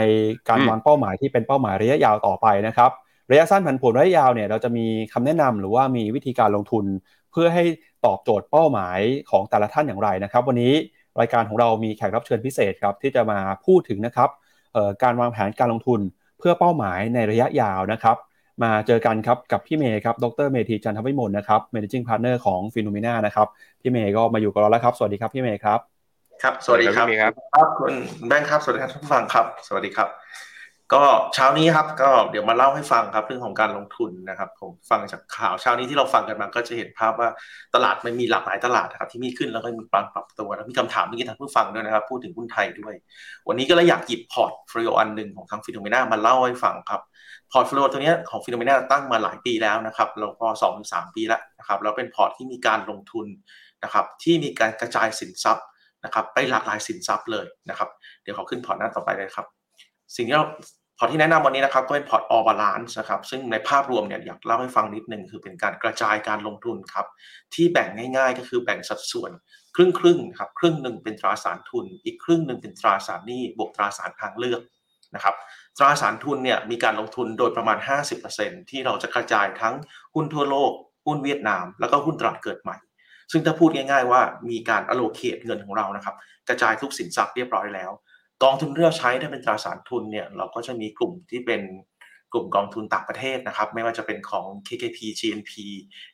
การวางเป้าหมายที่เป็นเป้าหมายระยะยาวต่อไปนะครับ ระยะสั้นผันผวนระยะยาวเนี่ยเราจะมีคำแนะนำหรือว่ามีวิธีการลงทุน เพื่อให้ตอบโจทย์เป้าหมายของแต่ละท่านอย่างไรนะครับ วันนี้รายการของเรามีแขกรับเชิญพิเศษครับที่จะมาพูดถึงนะครับการวางแผนการลงทุนเพื่อเป้าหมายในระยะยาวนะครับ มาเจอกันครับกับพี่เมย์ครับดรเมธีจันทวิมลนะครับ managing partner ของฟิโนเมนานะครับพี่เมย์ก็มาอยู่กับเราแล้วครับ สวัสดีครับพี่เมย์ครับครับ สวัสดีครับครับคุณแบงค์ครับ สวัสดีครับท่านผู้ฟังครับ สวัสดีครับ ก็เช้านี้ครับก็เดี๋ยวมาเล่าให้ฟังครับเรื่องของการลงทุนนะครับผมฟังจากข่าวเช้านี้ที่เราฟังกันมาก็จะเห็นภาพว่าตลาดมันมีหลากหลายตลาดครับที่มีขึ้นแล้วก็มีการปรับตัวแล้วมีคำถามเมื่อกี้ท่านผู้ฟังด้วยนะครับ พูดถึงหุ้นไทยด้วย วันนี้ก็เลยอยากหยิบ portfolio อันหนึ่งของทาง Finnomena มาเล่าให้ฟังครับ portfolio ตัวนี้ของ Finnomena ตั้งมาหลายปีแล้วนะครับแล้วก็สองถึงสามปีแล้วนะครับแล้วเป็นพอร์ตที่มีการลงทุนนะครับที่มีการกระจายสินทรัพย์นะครับไปหลากหลายสินทรัพย์เลยนะครับ เดี๋ยวขอขึ้นพอร์ตหน้าต่อไปเลยครับสิ่งที่เรา พอที่แนะนำวันนี้นะครับก็เป็นพอร์ต All Balance นะครับซึ่งในภาพรวมเนี่ยอยากเล่าให้ฟังนิดนึงคือเป็นการกระจายการลงทุนครับที่แบ่งง่ายๆ ก็คือแบ่งสัดส่วนครึ่งครึ่งครับครึ่งหนึ่งเป็นตราสารทุน อีกครึ่งหนึ่งเป็นตราสารหนี้บวกตราสารทางเลือกนะครับตราสารทุนเนี่ยมีการลงทุนโดยประมาณ 50%ที่เราจะกระจายทั้งหุ้นทั่วโลก หุ้นเวียดนาม แล้วก็หุ้นตลาดเกิดใหม่ ซึ่งถ้าพูดง่าย ๆ ว่ามีการอโลเกตเงินของเรานะครับกระจายทุกสินทรัพย์เรียบร้อยแล้ว กองทุนเลือกใช้ถ้าเป็นตราสารทุนเนี่ยเราก็จะมีกลุ่มที่เป็นกลุ่มกองทุนต่างประเทศนะครับ ไม่ว่าจะเป็นของ KKP GNP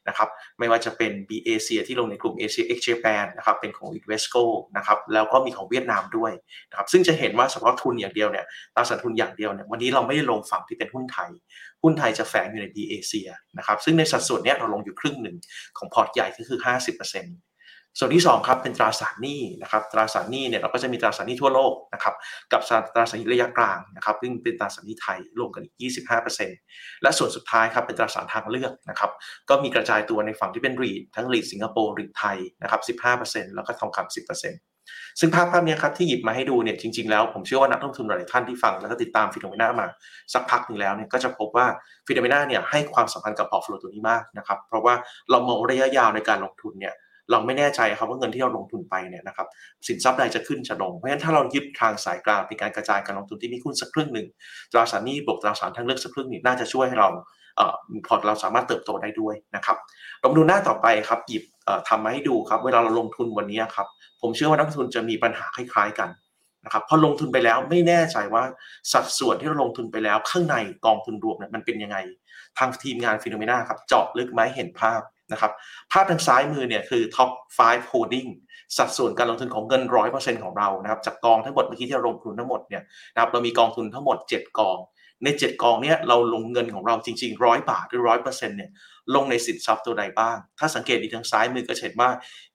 นะครับไม่ว่าจะเป็น B Asia ที่ลงในกลุ่ม Asia X Japan นะครับเป็นของ Invesco นะครับแล้วก็มีของเวียดนามด้วยนะครับซึ่งจะเห็นว่าเฉพาะทุนอย่างเดียวเนี่ยตราสารทุนอย่างเดียวเนี่ยวันนี้เราไม่ได้ลงฝั่งที่เป็นหุ้นไทย หุ้นไทยจะแฝงอยู่ใน B Asia นะครับซึ่งในสัดส่วนเนี้ยเราลงอยู่ครึ่งหนึ่งของพอร์ตใหญ่ก็คือ 50% ส่วนที่2ครับเป็นตราสารหนี้นะครับตราสารหนี้เนี่ยเราก็จะมีตราสารหนี้ทั่วโลกนะครับกับตราสารหนี้ระยะกลางนะครับซึ่งเป็นตราสารหนี้ไทยรวมกันอีก 25%และส่วนสุดท้ายครับเป็นตราสารทางเลือกนะครับก็มีกระจายตัวในฝั่งที่เป็น REIT ทั้ง REIT สิงคโปร์ REIT ไทยนะครับ 15%แล้วก็ทองคำ10%ซึ่งภาพภาพนี้ครับที่หยิบมาให้ดูเนี่ยจริงๆแล้วผมเชื่อว่านักลงทุนหลายท่านที่ฟังแล้วก็ติดตาม Finnomena มาสักพักหนึ่งแล้วเนี่ยก็จะพบว่า Finnomena เนี่ยให้ความสำคัญกับ portfolio ตัวนี้มากนะครับเพราะว่าเรามองระยะยาวในการลงทุนเนี่ย เราไม่แน่ใจครับว่าเงินที่เราลงทุนไปเนี่ยนะครับสินทรัพย์ใดจะขึ้นจะลง เพราะฉะนั้นถ้าเรายึดทางสายกลางเป็นการกระจายการลงทุนที่มีหุ้นสักครึ่งหนึ่งตราสารหนี้บวกตราสารทางเลือกสักครึ่งนี้น่าจะช่วยให้เราพอร์ตเราสามารถเติบโตได้ด้วยนะครับเราดูหน้าต่อไปครับหยิบทำมาให้ดูครับ เวลาเราลงทุนวันนี้ครับผมเชื่อว่านักลงทุนจะมีปัญหาคล้าย ๆ กันนะครับพอลงทุนไปแล้วไม่แน่ใจว่าสัดส่วนที่เราลงทุนไปแล้วข้างในกองทุนรวมเนี่ยมันเป็นยังไง ทางทีมงานฟิโนเมนาครับเจาะลึกไหมเห็นภาพ นะครับภาพทางซ้ายมือเนี่ยคือ top 5 holding สัดส่วนการลงทุนของเงิน 100%ของเรานะครับจากกองทั้งหมดเมื่อกี้ที่เราลงทุนทั้งหมดเนี่ยนะครับเรามีกองทุนทั้งหมด 7 กอง ใน 7 กองเนี่ยเราลงเงินของเราจริงๆร้อยบาทหรือร้อยเปอร์เซ็นต์เนี่ยลงในสินทรัพย์ตัวใดบ้าง ถ้าสังเกตดีทางซ้ายมือก็เห็นว่า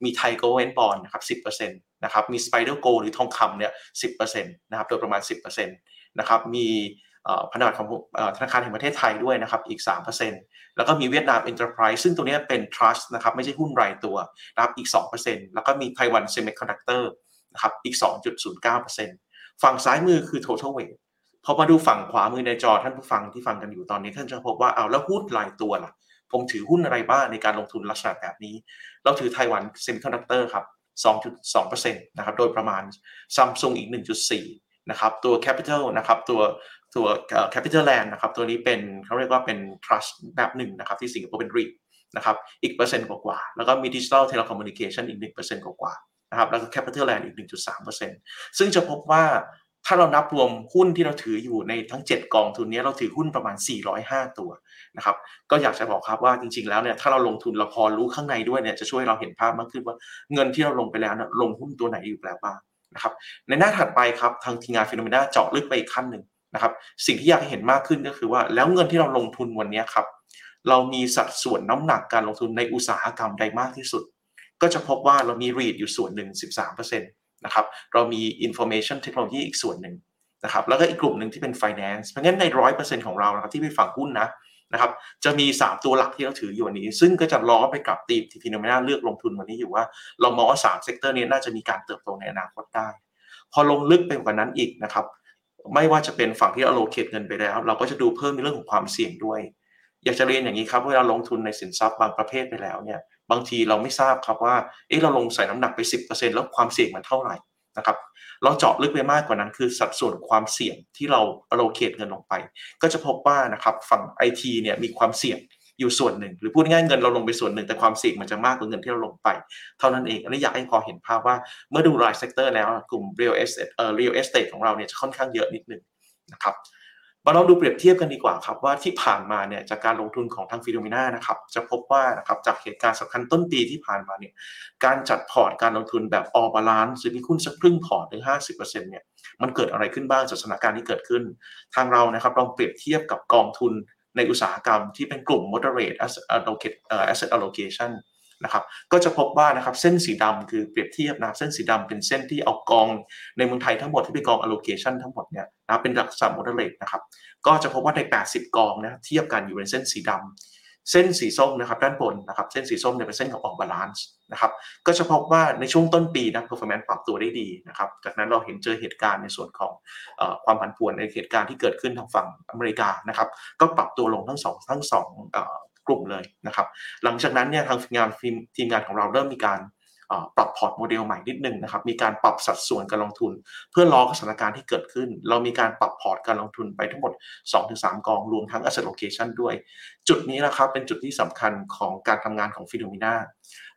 มีไทโกเวนบอลนะครับสิบเปอร์เซ็นต์นะครับมีสไปเดอร์โกหรือทองคำเนี่ยสิบเปอร์เซ็นต์นะครับโดยประมาณสิบเปอร์เซ็นต์นะครับมี พันธบัตรของธนาคารแห่งประเทศไทยด้วยนะครับอีก 3%แล้วก็มีเวียดนาม Enterprise ซึ่งตัวนี้เป็น trust นะครับไม่ใช่หุ้นรายตัวนะครับอีก 2%แล้วก็มีไต้หวัน Semiconductor นะครับอีก 2.09%ฝั่งซ้ายมือคือ total weight พอมาดูฝั่งขวามือในจอท่านผู้ฟังที่ฟังกันอยู่ตอนนี้ท่านจะพบว่าเอาแล้วหุ้นรายตัวล่ะ ผมถือหุ้นอะไรบ้างในการลงทุนลักษณะแบบนี้ เราถือไต้หวัน Semiconductor ครับ 2.2%นะครับโดยประมาณ Samsung อีก 1.4นะครับตัว Capital นะครับตัว ตัว Capital Land นะครับตัวนี้เป็นเขาเรียกว่าเป็น trust แบบหนึ่งนะครับที่สิงคโปร์เป็น REIT นะครับอีกเปอร์เซ็นต์กว่าๆแล้วก็มี Digital Telecommunication อีก 1%กว่าๆนะครับแล้วก็ Capital Land อีก 1.3%ซึ่งจะพบว่าถ้าเรานับรวมหุ้นที่เราถืออยู่ในทั้ง 7 กองทุนนี้เราถือหุ้นประมาณ 405 ตัวนะครับก็อยากจะบอกครับว่าจริง ๆ แล้วเนี่ยถ้าเราลงทุนเราพอรู้ข้างในด้วยเนี่ยจะช่วยเราเห็นภาพมากขึ้นว่าเงินที่เราลงไปแล้วเนี่ยลงหุ้นตัวไหนอยู่แล้วบ้างนะครับในหน้าถัดไปครับทางทีมงานฟิโนเมนาเจาะลึกไปอีกขั้นหนึ่ง นะครับสิ่งที่อยากให้เห็นมากขึ้นก็คือว่าแล้วเงินที่เราลงทุนวันนี้ครับเรามีสัดส่วนน้ำหนักการลงทุนในอุตสาหกรรมใดมากที่สุด ก็จะพบว่าเรามี REIT อยู่ส่วนหนึ่ง 13%นะครับเรามี Information Technology อีกส่วนหนึ่งนะครับแล้วก็อีกกลุ่มหนึ่งที่เป็น Finance เพราะงั้นใน 100%ของเรานะครับที่ไปฝั่งหุ้นนะนะครับจะมี 3 ตัวหลักที่เราถืออยู่วันนี้ ซึ่งก็จะล้อไปกับธีมที่ Finnomena เลือกลงทุนวันนี้อยู่ว่า เรามองว่า3 sector นี้น่าจะมีการเติบโตในอนาคตได้ พอลงลึกไปกว่านั้นอีกนะครับ ไม่ว่าจะเป็นฝั่งที่เรา allocate เงินไปแล้ว เราก็จะดูเพิ่มในเรื่องของความเสี่ยงด้วย อยากจะเรียนอย่างนี้ครับเวลาลงทุนในสินทรัพย์บางประเภทไปแล้วเนี่ยบางทีเราไม่ทราบครับว่าเอ๊ะเราลงใส่น้ำหนักไป 10%แล้วความเสี่ยงมันเท่าไหร่นะครับเราเจาะลึกไปมากกว่านั้นคือสัดส่วนความเสี่ยงที่เรา allocate เงินลงไป ก็จะพบว่านะครับฝั่งไอทีเนี่ยมีความเสี่ยง อยู่ส่วนหนึ่ง หรือพูดง่ายเงินเราลงไปส่วนหนึ่งแต่ความเสี่ยงมันจะมากกว่าเงินที่เราลงไป เท่านั้นเอง อันนี้อยากให้พอเห็นภาพว่าเมื่อดูราย sector แล้วกลุ่ม real estate เอ่อ real estate ของเราเนี่ยจะค่อนข้างเยอะนิดนึงนะครับมาลองดูเปรียบเทียบกันดีกว่าครับว่าที่ผ่านมาเนี่ยจากการลงทุนของทาง Finnomena นะครับจะพบว่านะครับจากเหตุการณ์สำคัญต้นปีที่ผ่านมาเนี่ยการจัดพอร์ตการลงทุนแบบ All Balance หรือมีหุ้นสักครึ่งพอร์ตถึงห้าสิบเปอร์เซ็นต์เนี่ยมันเกิดอะไรขึ้นบ้างจากสถานการณ์ที่เกิดขึ้น ทางเรานะครับลองเปรียบเทียบกับกองทุน ในอุตสาหกรรมที่เป็นกลุ่ม moderate asset allocation นะครับ ก็จะพบว่านะครับเส้นสีดำคือเปรียบเทียบนะเส้นสีดำเป็นเส้นที่เอากองในเมืองไทยทั้งหมดที่เป็นกอง allocation ทั้งหมดเนี่ยนะเป็นลักษณะ moderate นะครับ ก็จะพบว่าใน 80 กองนะเทียบกันอยู่ในเส้นสีดำ เส้นสีส้มนะครับด้านบนนะครับเส้นสีส้มเนี่ยเป็นเส้นของ All Balance นะครับก็จะพบว่าในช่วงต้นปีนะ performance ปรับตัวได้ดีนะครับจากนั้นเราเห็นเจอเหตุการณ์ในส่วนของอความผันผวนในเหตุการณ์ที่เกิดขึ้นทางฝั่งอเมริกานะครับก็ปรับตัวลงทั้งสองทั้งสองกลุ่มเลยนะครับหลังจากนั้นเนี่ยทางทีมงานทีมงานของเราเริ่มมีการ ปรับพอร์ตโมเดลใหม่นิดนึงนะครับมีการปรับสัดส่วนการลงทุน เพื่อรอสถานการณ์ที่เกิดขึ้น เรามีการปรับพอร์ตการลงทุนไปทั้งหมด 2-3 กองรวมทั้ง asset allocation ด้วย จุดนี้นะครับเป็นจุดที่สำคัญของการทำงานของ Finnomena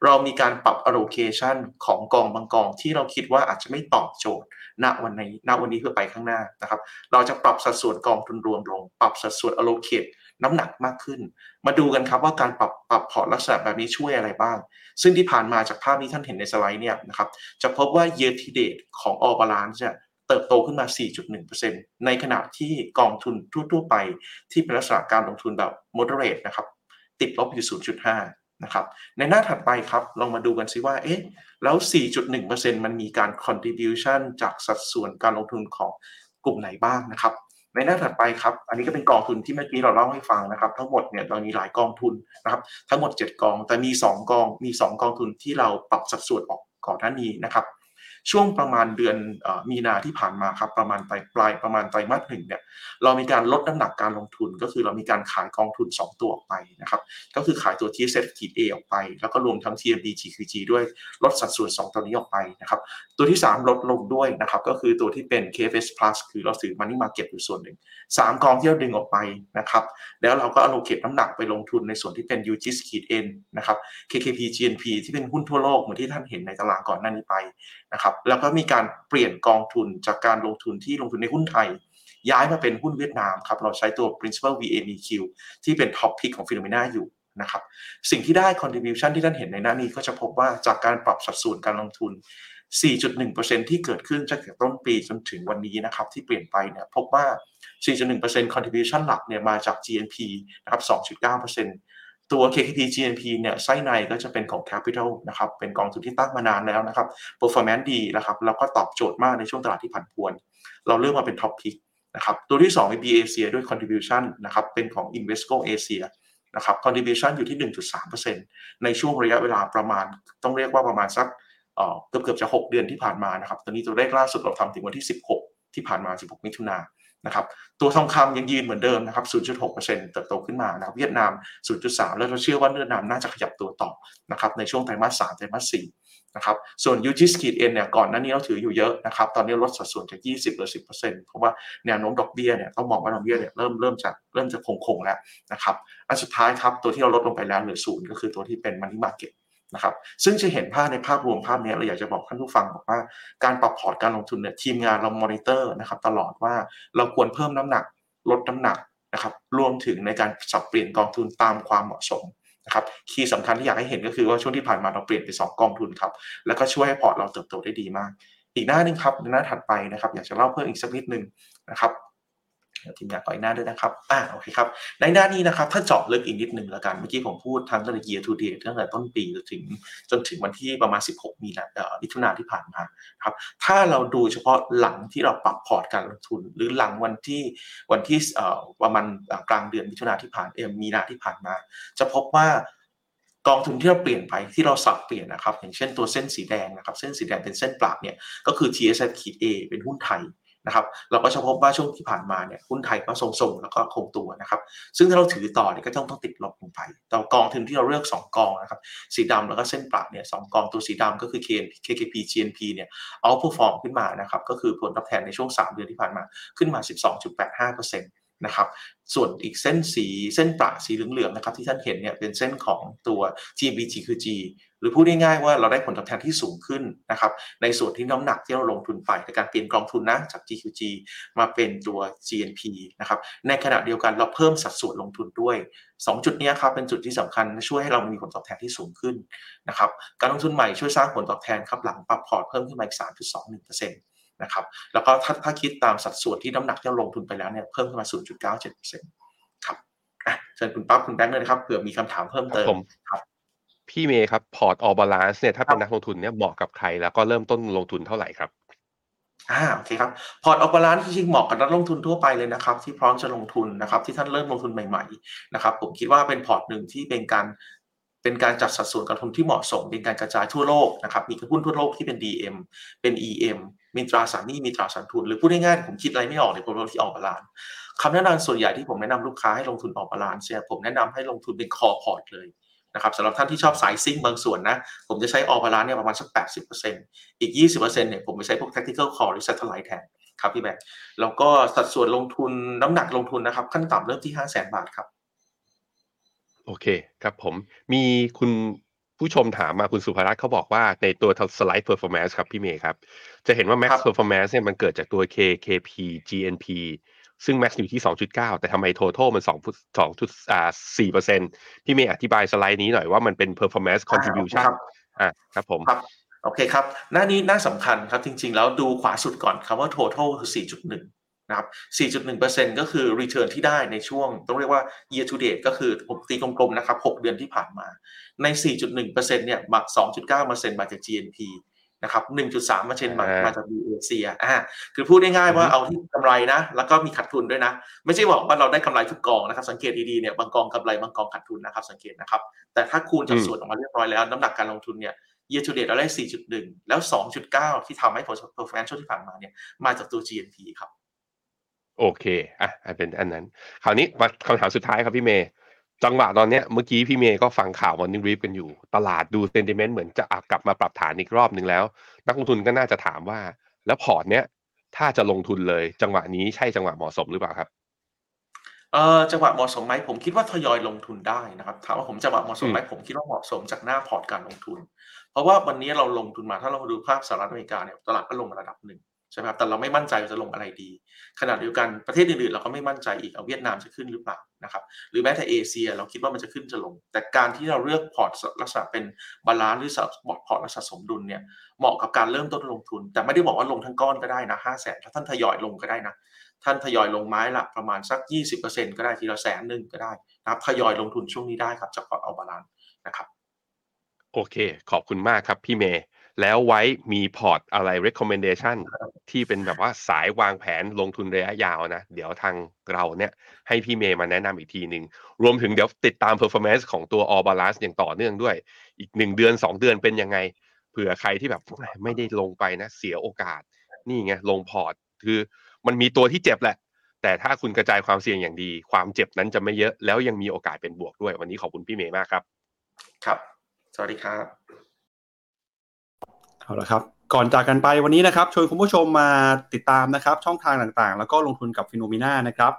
เรามีการปรับ allocation ของกองบางกองที่เราคิดว่าอาจจะไม่ตอบโจทย์ณวันนี้ณวันนี้เพื่อไปข้างหน้านะครับเราจะปรับสัดส่วนกองทุนรวมลง ปรับสัดส่วน allocate น้ำหนักมากขึ้น มาดูกันครับว่าการปรับปรับพอร์ตลักษณะแบบนี้ช่วยอะไรบ้าง ซึ่งที่ผ่านมาจากภาพนี้ท่านเห็นในสไลด์เนี่ยนะครับจะพบว่า year to date ของ All Balance เนี่ยเติบโตขึ้นมา 4.1%ในขณะที่กองทุนทั่วๆไปที่เป็นลักษณะการลงทุนแบบ moderate นะครับติดลบอยู่ 0.5 นะครับ ในหน้าถัดไปครับลองมาดูกันซิว่า เอ๊ะ แล้ว 4.1%มันมีการ contribution จากสัดส่วนการลงทุนของกลุ่มไหนบ้างนะครับ ในหน้าถัดไปครับ อันนี้ก็เป็นกองทุนที่เมื่อกี้เราเล่าให้ฟังนะครับ ทั้งหมดเนี่ยเรามีหลายกองทุนนะครับ ทั้งหมด 7 กอง แต่มี 2 กอง มี 2 กองทุนที่เราปรับสัดส่วนออกก่อนหน้านี้นะครับ ช่วงประมาณเดือนอมีนาที่ผ่านมาครับประมาณปลายปลายประมาณไตรมาสหนึ่งเนี่ยเรามีการลดน้ำหนักการลงทุน ก็คือเรามีการขายกองทุน 2 ตัวออกไปนะครับก็คือขายตัว TSF ขีด A ออกไป แล้วก็รวมทั้ง TMB GQG ด้วยลดสัดส่วน 2 ตัวนี้ออกไปนะครับตัวที่ 3 ลดลงด้วยนะครับก็คือตัวที่เป็น KFS Plus คือเราถือ Money Market อยู่ส่วนหนึ่ง3กองที่เราดึงออกไปนะครับแล้วเราก็ allocate น้ำหนักไปลงทุนในส่วนที่เป็น UGIS ขีด N นะครับ KKP GNP ที่เป็นหุ้นทั่วโลกเหมือนที่ท่านเห็นในตารางก่อนหน้านี้ไป นะครับแล้วก็มีการเปลี่ยนกองทุนจากการลงทุนที่ลงทุนในหุ้นไทย ย้ายมาเป็นหุ้นเวียดนามครับเราใช้ตัว principal VAMEQ ที่เป็น top pick ของฟิโนเมนาอยู่นะครับสิ่งที่ได้ contribution ที่ท่านเห็นในหน้านี้ก็จะพบว่าจากการปรับสัดส่วนการลงทุน 4.1%ที่เกิดขึ้นจากต้นปีจนถึงวันนี้นะครับที่เปลี่ยนไปเนี่ยพบว่า 4.1% contribution หลักเนี่ยมาจาก GNP นะครับ 2.9% ตัว KKP GNP เนี่ยไส้ในก็จะเป็นของ Capital นะครับ เป็นกองทุนที่ตั้งมานานแล้วนะครับ performance ดีนะครับ แล้วก็ตอบโจทย์มากในช่วงตลาดที่ผันผวน เราเลือกมาเป็น top pick นะครับ ตัวที่2เป็น B Asia ด้วย contribution นะครับ เป็นของ Invesco Asia นะครับ contribution อยู่ที่ 1.3%ในช่วงระยะเวลาประมาณ ต้องเรียกว่าประมาณสักเกือบเกือบจะ 6 เดือนที่ผ่านมานะครับ ตอนนี้ตัวเลขล่าสุดเราทำถึงวันที่ 16 ที่ผ่านมา 16 มิถุนายน นะครับตัวทองคำยังยืนเหมือนเดิมนะครับ 0.6%เติบโตขึ้นมานะครับเวียดนาม 0.3 แล้วเราเชื่อว่าเวียดนามน่าจะขยับตัวต่อนะครับในช่วงไตรมาส 3 ไตรมาส 4 นะครับ ส่วน u g s k เ n เนี่ยก่อนหน้านี้เราถืออยู่เยอะนะครับ ตอนนี้ลดสัดส่วนจาก 20เหลือ 10%เพราะว่าแนวโน้มดอกเบี้ยเนี่ยต้องมองว่าดอกเบี้ยเนี่ยเริ่มเริ่มจะเริ่มจะคงคงแล้วนะครับ อันสุดท้ายครับตัวที่เราลดลงไปแล้วเหลือศูนย์ก็คือตัวที่เป็น money market นะครับซึ่งจะเห็นภาพในภาพรวมภาพนี้เราอยากจะบอกท่านผู้ฟังบอกว่าการปรับพอร์ตการลงทุนเนี่ยทีมงานเรามอนิเตอร์นะครับตลอดว่าเราควรเพิ่มน้ำหนัก ลดน้ำหนักนะครับรวมถึงในการสับเปลี่ยนกองทุนตามความเหมาะสมนะครับ key สำคัญที่อยากให้เห็นก็คือว่าช่วงที่ผ่านมาเราเปลี่ยนไป 2 กองทุนครับแล้วก็ช่วยให้พอร์ตเราเติบโตได้ดีมาก อีกหน้านึงครับหน้าถัดไปนะครับ อยากจะเล่าเพิ่มอีกสักนิดนึงนะครับ ทีมงานถอยหน้าด้วยนะครับอ่าโอเคครับ ในหน้านี้นะครับ ถ้าเจาะลึกอีกนิดหนึ่งแล้วกัน เมื่อกี้ผมพูดทั้งตั้งแต่ year to date ตั้งแต่ต้นปีจนถึงจนถึงวันที่ประมาณ 16 มีนาเอ่อมิถุนาที่ผ่านมาครับ ถ้าเราดูเฉพาะหลังที่เราปรับพอร์ตการลงทุน หรือหลังวันที่วันที่เอ่อประมาณกลางเดือนมิถุนาที่ผ่านเอ่อมีนาที่ผ่านมา จะพบว่ากองทุนที่เราเปลี่ยนไปที่เราสับเปลี่ยนนะครับ อย่างเช่นตัวเส้นสีแดงนะครับ เส้นสีแดงเป็นเส้นปราบเนี่ยก็คือ TSF ขีด A เป็นหุ้นไทย นะครับเราก็จะพบว่าช่วงที่ผ่านมาเนี่ยหุ้นไทยก็ทรงๆแล้วก็คงตัวนะครับ ซึ่งถ้าเราถือต่อเนี่ยก็ต้องต้องติดลบลงไปต่อกองทุนที่เราเลือก 2 กองนะครับสีดำแล้วก็เส้นปราบเนี่ยสกองตัวสีดำก็คือ KKP GNP เนี่ยเอาผู้ฟอร์มขึ้นมานะครับก็คือผลตอบแทนในช่วง 3 เดือนที่ผ่านมาขึ้นมา 12.85%นะครับส่วนอีกเส้นสีเส้นปราสีเหลืองๆนะครับที่ท่านเห็นเนี่ยเป็นเส้นของตัว GBG คือ G รือพูดง่ายๆว่าเราได้ผลตอบแทนที่สูงขึ้นนะครับในส่วนที่น้ำหนักที่เราลงทุนไปในการเปลี่ยนกองทุนนะจาก GQG มาเป็นตัว GNP นะครับในขณะเดียวกันเราเพิ่มสัดส่วนลงทุนด้วย 2 จุดนี้ครับเป็นจุดที่สำคัญช่วยให้เรามีผลตอบแทนที่สูงขึ้นนะครับการลงทุนใหม่ช่วยสร้างผลตอบแทนครับหลังปรับพอร์ตเพิ่มขึ้นมาอีก 3.21%นะครับแล้วก็ถ้าถ้าคิดตามสัดส่วนที่น้ำหนักที่เราลงทุนไปแล้วเนี่ยเพิ่มขึ้นมา 0.97%ครับอะเชิญคุณปั๊บคุณแบงค์เลยนะครับเผื่อมีคำถามเพิ่มเติมครับ พี่เมย์ครับ พอร์ต All Balance เนี่ยถ้าเป็นนักลงทุนเนี่ยเหมาะกับใคร แล้วก็เริ่มต้นลงทุนเท่าไหร่ครับอ่าโอเคครับพอร์ต All Balance จริงๆเหมาะกับนักลงทุนทั่วไปเลยนะครับ ที่พร้อมจะลงทุนนะครับ ที่ท่านเริ่มลงทุนใหม่ๆนะครับ ผมคิดว่าเป็นพอร์ตหนึ่งที่เป็นการเป็นการจัดสัดส่วนการลงทุนที่เหมาะสม เป็นการกระจายทั่วโลกนะครับมีหุ้นทั่วโลกที่เป็น DM เป็น EM มีตราสารหนี้มีตราสารทุน หรือพูดง่ายๆผมคิดอะไรไม่ออกเลยผมลงที่ All Balance คำแนะนำส่วนใหญ่ที่ผมแนะนำลูกค้าให้ลงทุน All Balance เนี่ยผมแนะนำให้ลงทุนเป็น core port เลย นะครับสำหรับท่านที่ชอบสายซิ่งบางส่วนนะ ผมจะใช้ออบาลานเนี่ยประมาณสัก 80%อีก 20%เนี่ยผมไปใช้พวก tactical call หรือ satellite แทนครับพี่แบงค์แล้วก็สัดส่วนลงทุนน้ำหนักลงทุนนะครับ ขั้นต่ำเริ่มที่ 5 0 0 0 0 0 บาทครับ โอเคครับผมมีคุณผผู้ชมถามมาคุณสุภรัตน์เขาบอกว่าในตัว slide performance ครับพี่เมย์ครับ จะเห็นว่า max performance เนี่ยมันเกิดจากตัว KKP GNP ซึ่ง max อยู่ที่ 2.9 แต่ทำไม total มัน2 2.4เปอร์เซ็นต์พี่เมย์อธิบายสไลด์นี้หน่อยว่ามันเป็น performance contribution อ่าครับผมครับโอเคครับ หน้านี้น่าสำคัญครับ จริง ๆ แล้วดูขวาสุดก่อนคำว่า total คือ 4.1 นะครับ 4.1%ก็คือ return ที่ได้ในช่วง ต้องเรียกว่า year to date ก็คือผมตีกลมๆ นะครับ 6 เดือนที่ผ่านมา ใน 4.1%เนี่ยมา2.9%มาจาก GNP นะครับ1.3มาเช่นมามาจากบีเอเซียอ่าคือพูดง่ายๆว่าเอาที่กำไรนะ แล้วก็มีขาดทุนด้วยนะ ไม่ใช่บอกว่าเราได้กำไรทุกกองนะครับ สังเกตดีๆเนี่ยบางกองกำไรบางกองขาดทุนนะครับสังเกตนะครับ แต่ถ้าคูณจากส่วนออกมาเรียบร้อยแล้วน้ำหนักการลงทุนเนี่ย year to date เราได้ 4.1 แล้ว 2.9 ที่ทำให้ performance ช่วงที่ผ่านมาเนี่ยมาจากตัว GNP ครับ โอเค อะเป็นอันนั้น คราวนี้มาคำถามสุดท้ายครับพี่เมย์ จังหวะตอนเนี้ยเมื่อกี้พี่เมย์ก็ฟังข่าวมอร์นิ่งรีฟกันอยู่ ตลาดดูเซนติเมนต์เหมือนจะกลับมาปรับฐานอีกรอบหนึ่งแล้ว นักลงทุนก็น่าจะถามว่า แล้วพอร์ตเนี้ยถ้าจะลงทุนเลย จังหวะนี้ใช่จังหวะเหมาะสมหรือเปล่าครับเออจังหวะเหมาะสมไหมผมคิดว่าทยอยลงทุนได้นะครับถามว่าผมจังหวะเหมาะสมไหมผมคิดว่าเหมาะสมจากหน้าพอร์ตการลงทุน เพราะว่าวันนี้เราลงทุนมาถ้าเราดูภาพสหรัฐอเมริกาเนี่ยตลาดก็ลงมาระดับหนึ่ง ใช่ไหมครับแต่เราไม่มั่นใจจะลงอะไรดี ขณะเดียวกันประเทศอื่นๆเราก็ไม่มั่นใจอีกเอาเวียดนามจะขึ้นหรือเปล่านะครับหรือแม้แต่เอเชียเราคิดว่ามันจะขึ้นจะลง แต่การที่เราเลือกพอร์ตลักษณะเป็นbalance หรือสับพอร์ตลักษณะสมดุลเนี่ยเหมาะกับการเริ่มต้นลงทุน แต่ไม่ได้บอกว่าลงทั้งก้อนก็ได้นะห้าแสนถ้าท่านทยอยลงก็ได้นะท่านทยอยลงไม้ละประมาณสัก 20%ก็ได้ทีละแสนหนึ่งก็ได้นะครับทยอยลงทุนช่วงนี้ได้ครับจากพอร์ต All Balance นะครับโอเค ขอบคุณมากครับพี่เมย์ แล้วไว้มีพอร์ตอะไร recommendation ที่เป็นแบบว่าสายวางแผนลงทุนระยะยาวนะ เดี๋ยวทางเราเนี่ยให้พี่เมย์มาแนะนำอีกทีหนึ่งรวมถึงเดี๋ยวติดตาม performance ของตัว All Balance อย่างต่อเนื่องด้วย อีกหนึ่งเดือนสองเดือนเป็นยังไง เผื่อใครที่แบบไม่ได้ลงไปนะ เสียโอกาส นี่ไงลงพอร์ต คือมันมีตัวที่เจ็บแหละ แต่ถ้าคุณกระจายความเสี่ยงอย่างดี ความเจ็บนั้นจะไม่เยอะแล้วยังมีโอกาสเป็นบวกด้วย วันนี้ขอบคุณพี่เมย์มากครับ ครับ สวัสดีครับ เอาละครับ ก่อนจากกันไปวันนี้นะครับชวนคุณผู้ชมมาติดตามนะครับ ช่องทางต่างๆ แล้วก็ลงทุนกับ FINNOMENA นะครับ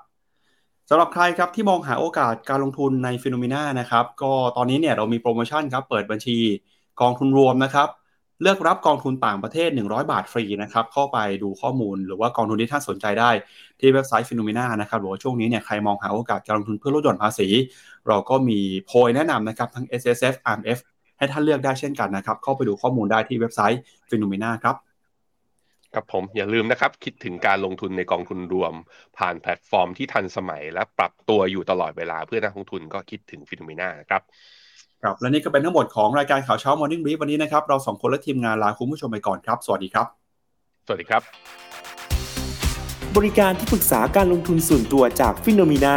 สำหรับใครครับที่มองหาโอกาสการลงทุนใน FINNOMENA นะครับก็ตอนนี้เนี่ยเรามีโปรโมชั่นครับเปิดบัญชีกองทุนรวมนะครับ เลือกรับกองทุนต่างประเทศ 100 บาทฟรีนะครับเข้าไปดูข้อมูลหรือว่ากองทุนที่ท่านสนใจได้ที่เว็บไซต์ FINNOMENA นะครับหรือว่าช่วงนี้เนี่ยใครมองหาโอกาสการลงทุนเพื่อลดหย่อนภาษี เราก็มีโพยแนะนำนะครับทั้ง S S F R M F ให้ท่านเลือกได้เช่นกันนะครับ เข้าไปดูข้อมูลได้ที่เว็บไซต์ FINNOMENA ครับครับผมอย่าลืมนะครับ คิดถึงการลงทุนในกองทุนรวม ผ่านแพลตฟอร์มที่ทันสมัย และปรับตัวอยู่ตลอดเวลาเพื่อนักลงทุนก็คิดถึงฟิโนเมนานะครับครับและนี่ก็เป็นทั้งหมดของรายการข่าวเช้า Morning Brief วันนี้นะครับ เราสองคนและทีมงานลาคุณผู้ชมไปก่อนครับ สวัสดีครับ สวัสดีครับ บริการที่ปรึกษาการลงทุนส่วนตัวจาก FINNOMENA